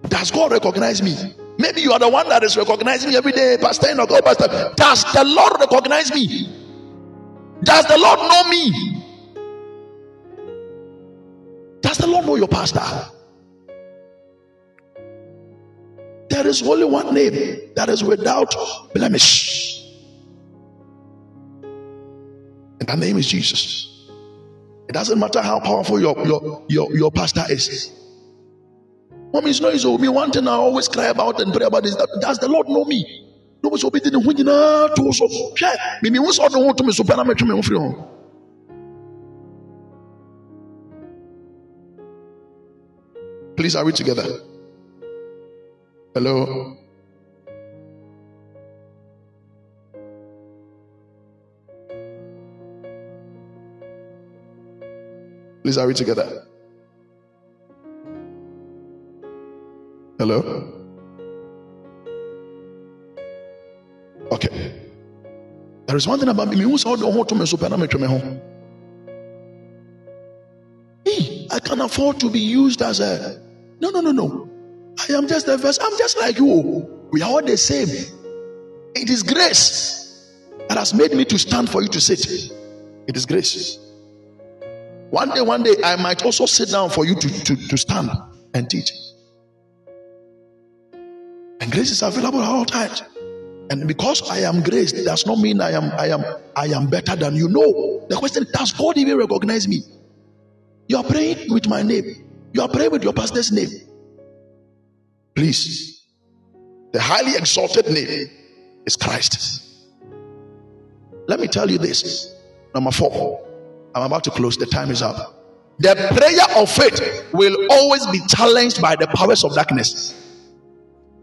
Does God recognize me? Maybe you are the one that is recognizing me every day, Pastor Enoch, oh, Pastor. Does the Lord recognize me? Does the Lord know me? Does the Lord know your pastor? Is only one name that is without blemish. And that name is Jesus. It doesn't matter how powerful your, your, your, your pastor is. Mommy, it's not. Me one thing I always cry about and pray about is that does the Lord know me? No so. Me was on the to me so pena me me free home. Please are we together? Hello. Please are we together? Hello? Okay. There is one thing about me. Who's all the home to me super home? Hey, I can afford to be used as a no no no no. I am just a verse. I'm just like you. We are all the same. It is grace that has made me to stand for you to sit. It is grace. One day, one day, I might also sit down for you to, to, to stand and teach. And grace is available at all times. And because I am grace, does not mean I am I am I am better than you. No. The question does God even recognize me? You are praying with my name. You are praying with your pastor's name. Please. The highly exalted name is Christ. Let me tell you this. Number four. I'm about to close. The time is up. The prayer of faith will always be challenged by the powers of darkness.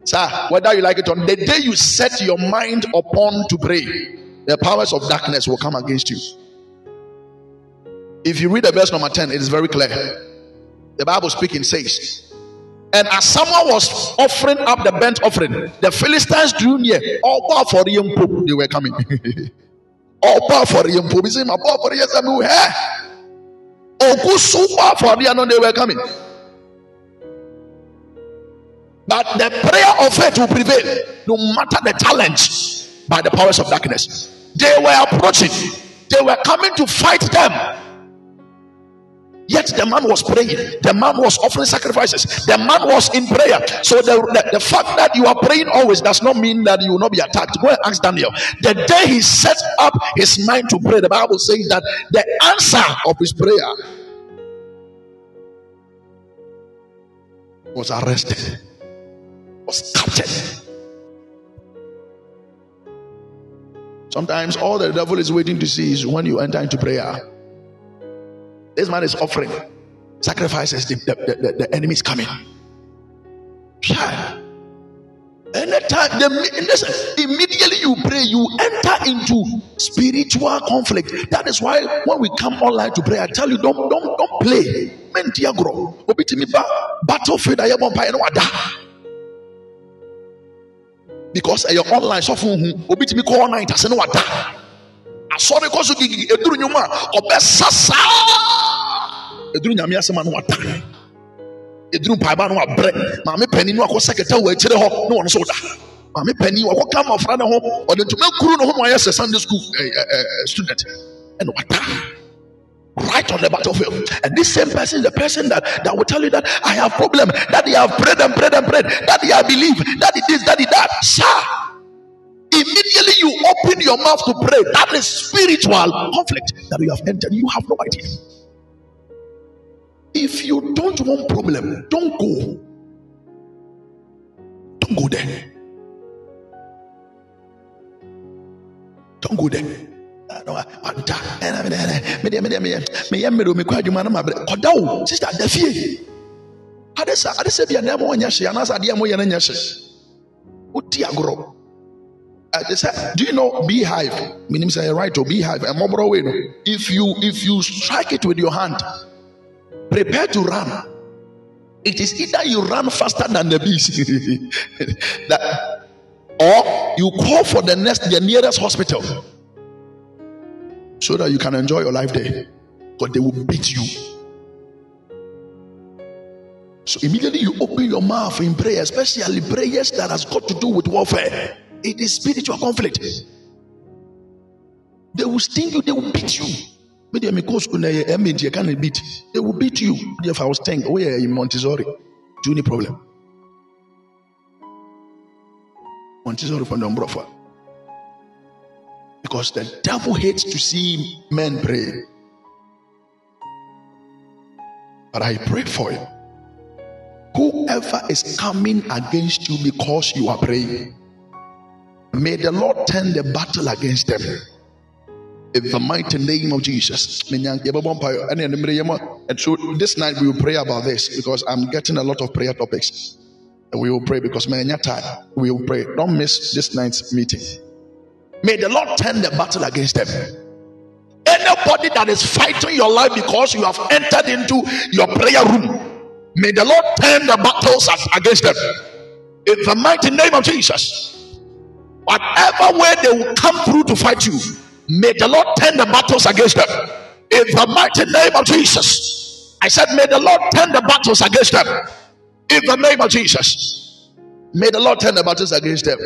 Sir, whether you like it or not, the day you set your mind upon to pray, the powers of darkness will come against you. If you read the verse number 10, it is very clear. The Bible speaking says, and as someone was offering up the burnt offering, the Philistines drew near. All for the they were coming. All for the for the for the they were coming. But the prayer of faith will prevail no matter the challenge by the powers of darkness. They were approaching, they were coming to fight them. Yet the man was praying, the man was offering sacrifices, the man was in prayer. So, the, the, the, fact that you are praying always does not mean that you will not be attacked. Go and ask Daniel. The day he set up his mind to pray, the Bible says that the answer of his prayer was arrested was captured. Sometimes all the devil is waiting to see is when you enter into prayer. This man is offering sacrifices, the, the, the, the enemy is coming. Yeah. Anytime, the, listen, immediately you pray, you enter into spiritual conflict. That is why when we come online to pray, I tell you, don't don't don't play. Battlefield, I am because eh, ɛyɛ online sɔfo hu hmm. obi tumi kɔ online tase ne wada asɔre kɔ so gigi eduru nnwom a ɔbɛsa saa eduru nyame asɛm a ne wada eduru mpaeba no wabrɛ maame panin no akɔ sɛkɛtɛ wɔ akyire hɔ ne wɔn nso da. Maame panyin wɔkɔka mmɔfra ne ho ɔde ntoma kuru ne ho ma ɔyɛ sɛ sunday school eh, eh, eh, student. Ɛna wata. Right on the battlefield. And this same person is the person that, that will tell you that I have problem, that they have prayed and prayed and prayed, that they have believed, that it is, that. It that. Sir, immediately you open your mouth to pray. That is spiritual conflict that you have entered. You have no idea. If you don't want problem, don't go. Don't go there. Don't go there. agorɔ Uh, ade sɛ do you know beehive menim sɛ yɛ right o beehive ɛmmɔborɔ wei no if you if you strike it with your hand prepare to run it is either you run faster than the bees that or you call for the next the nearest hospital so that you can enjoy your life there. But they will beat you. So immediately you open your mouth in prayer, especially prayers that has got to do with warfare. It is spiritual conflict. They will sting you, they will beat you. They will beat you. If I was sting, oh yeah, in Montessori. Do you need problem? Montessori from the. Because the devil hates to see men pray. But I pray for you. Whoever is coming against you because you are praying, may the Lord turn the battle against them. In the mighty name of Jesus. And so this night we will pray about this because I'm getting a lot of prayer topics. And we will pray because time we will pray. Don't miss this night's meeting. May the Lord turn the battle against them. Anybody that is fighting your life because you have entered into your prayer room, may the Lord turn the battles against them. In the mighty name of Jesus. Whatever way they will come through to fight you, may the Lord turn the battles against them. In the mighty name of Jesus. I said, May the Lord turn the battles against them. In the name of Jesus. May the Lord turn the battles against them.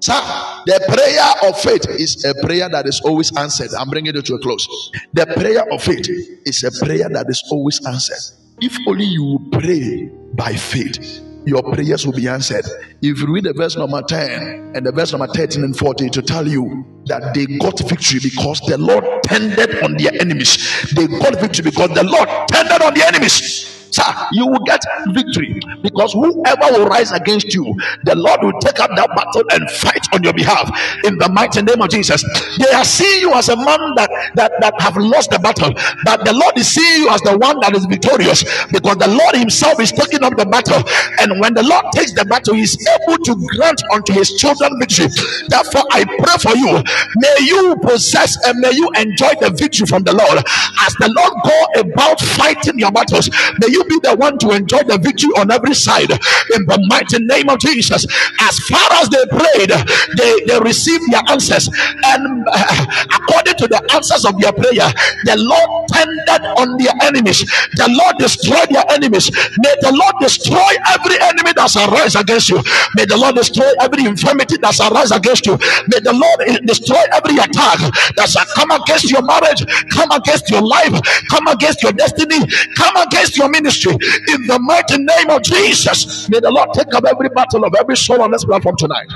Sir, the prayer of faith is a prayer that is always answered. I'm bringing it to a close. The prayer of faith is a prayer that is always answered. If only you pray by faith, your prayers will be answered. If you read the verse number 10 and the verse number 13 and 14 to tell you that they got victory because the Lord tended on their enemies. They got victory because the Lord tended on the enemies. Sir, you will get victory because whoever will rise against you, the Lord will take up that battle and fight on your behalf in the mighty name of Jesus. They are seeing you as a man that, that, that have lost the battle, but the Lord is seeing you as the one that is victorious because the Lord Himself is taking up the battle. And when the Lord takes the battle, He is able to grant unto His children victory. Therefore, I pray for you. May you possess and may you enjoy the victory from the Lord as the Lord go about fighting your battles. May you be the one to enjoy the victory on every side in the mighty name of Jesus. As far as they prayed, they, they received their answers, and uh, according to the answers of their prayer, the Lord tended on their enemies, the Lord destroyed their enemies. May the Lord destroy every enemy that's arise against you. May the Lord destroy every infirmity that's arise against you. May the Lord destroy every attack that's come against your marriage, come against your life, come against your destiny, come against your ministry ministry in the mighty name of Jesus. May the Lord take up every battle of every soul on this platform tonight,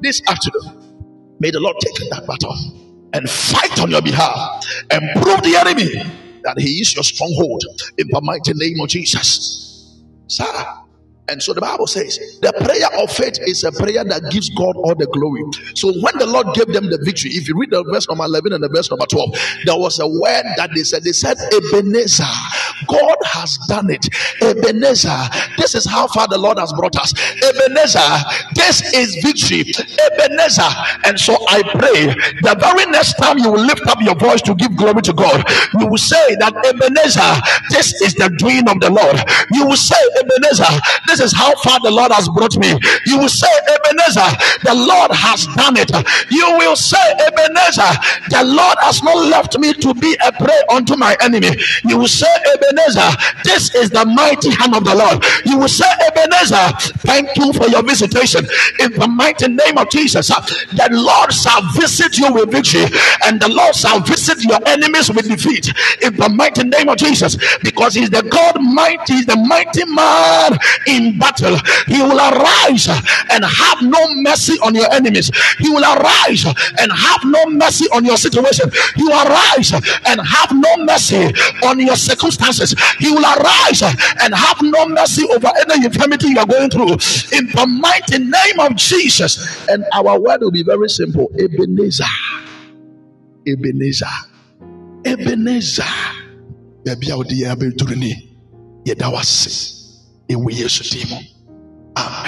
this afternoon. May the Lord take that battle and fight on your behalf and prove the enemy that he is your stronghold in the mighty name of Jesus. Sarah. And so the Bible says the prayer of faith is a prayer that gives God all the glory. So when the Lord gave them the victory, if you read the verse number 11 and the verse number 12, there was a word that they said, they said, Ebenezer, God has done it. Ebenezer, this is how far the Lord has brought us. Ebenezer, this is victory. Ebenezer. And so I pray the very next time you will lift up your voice to give glory to God, you will say that Ebenezer, this is the doing of the Lord. You will say, Ebenezer, this this is how far the Lord has brought me. You will say, Ebenezer, the Lord has done it. You will say, Ebenezer, the Lord has not left me to be a prey unto my enemy. You will say, Ebenezer, this is the mighty hand of the Lord. You will say, Ebenezer, thank you for your visitation. In the mighty name of Jesus, the Lord shall visit you with victory, and the Lord shall visit your enemies with defeat. In the mighty name of Jesus, because He's the God mighty, He's the mighty man in battle. He will arise and have no mercy on your enemies. He will arise and have no mercy on your situation. He will arise and have no mercy on your circumstances. He will arise and have no mercy over any infirmity you are going through. In the mighty name of Jesus. And our word will be very simple Ebenezer. Ebenezer. Ebenezer. Baby, I would be yesu din mu amen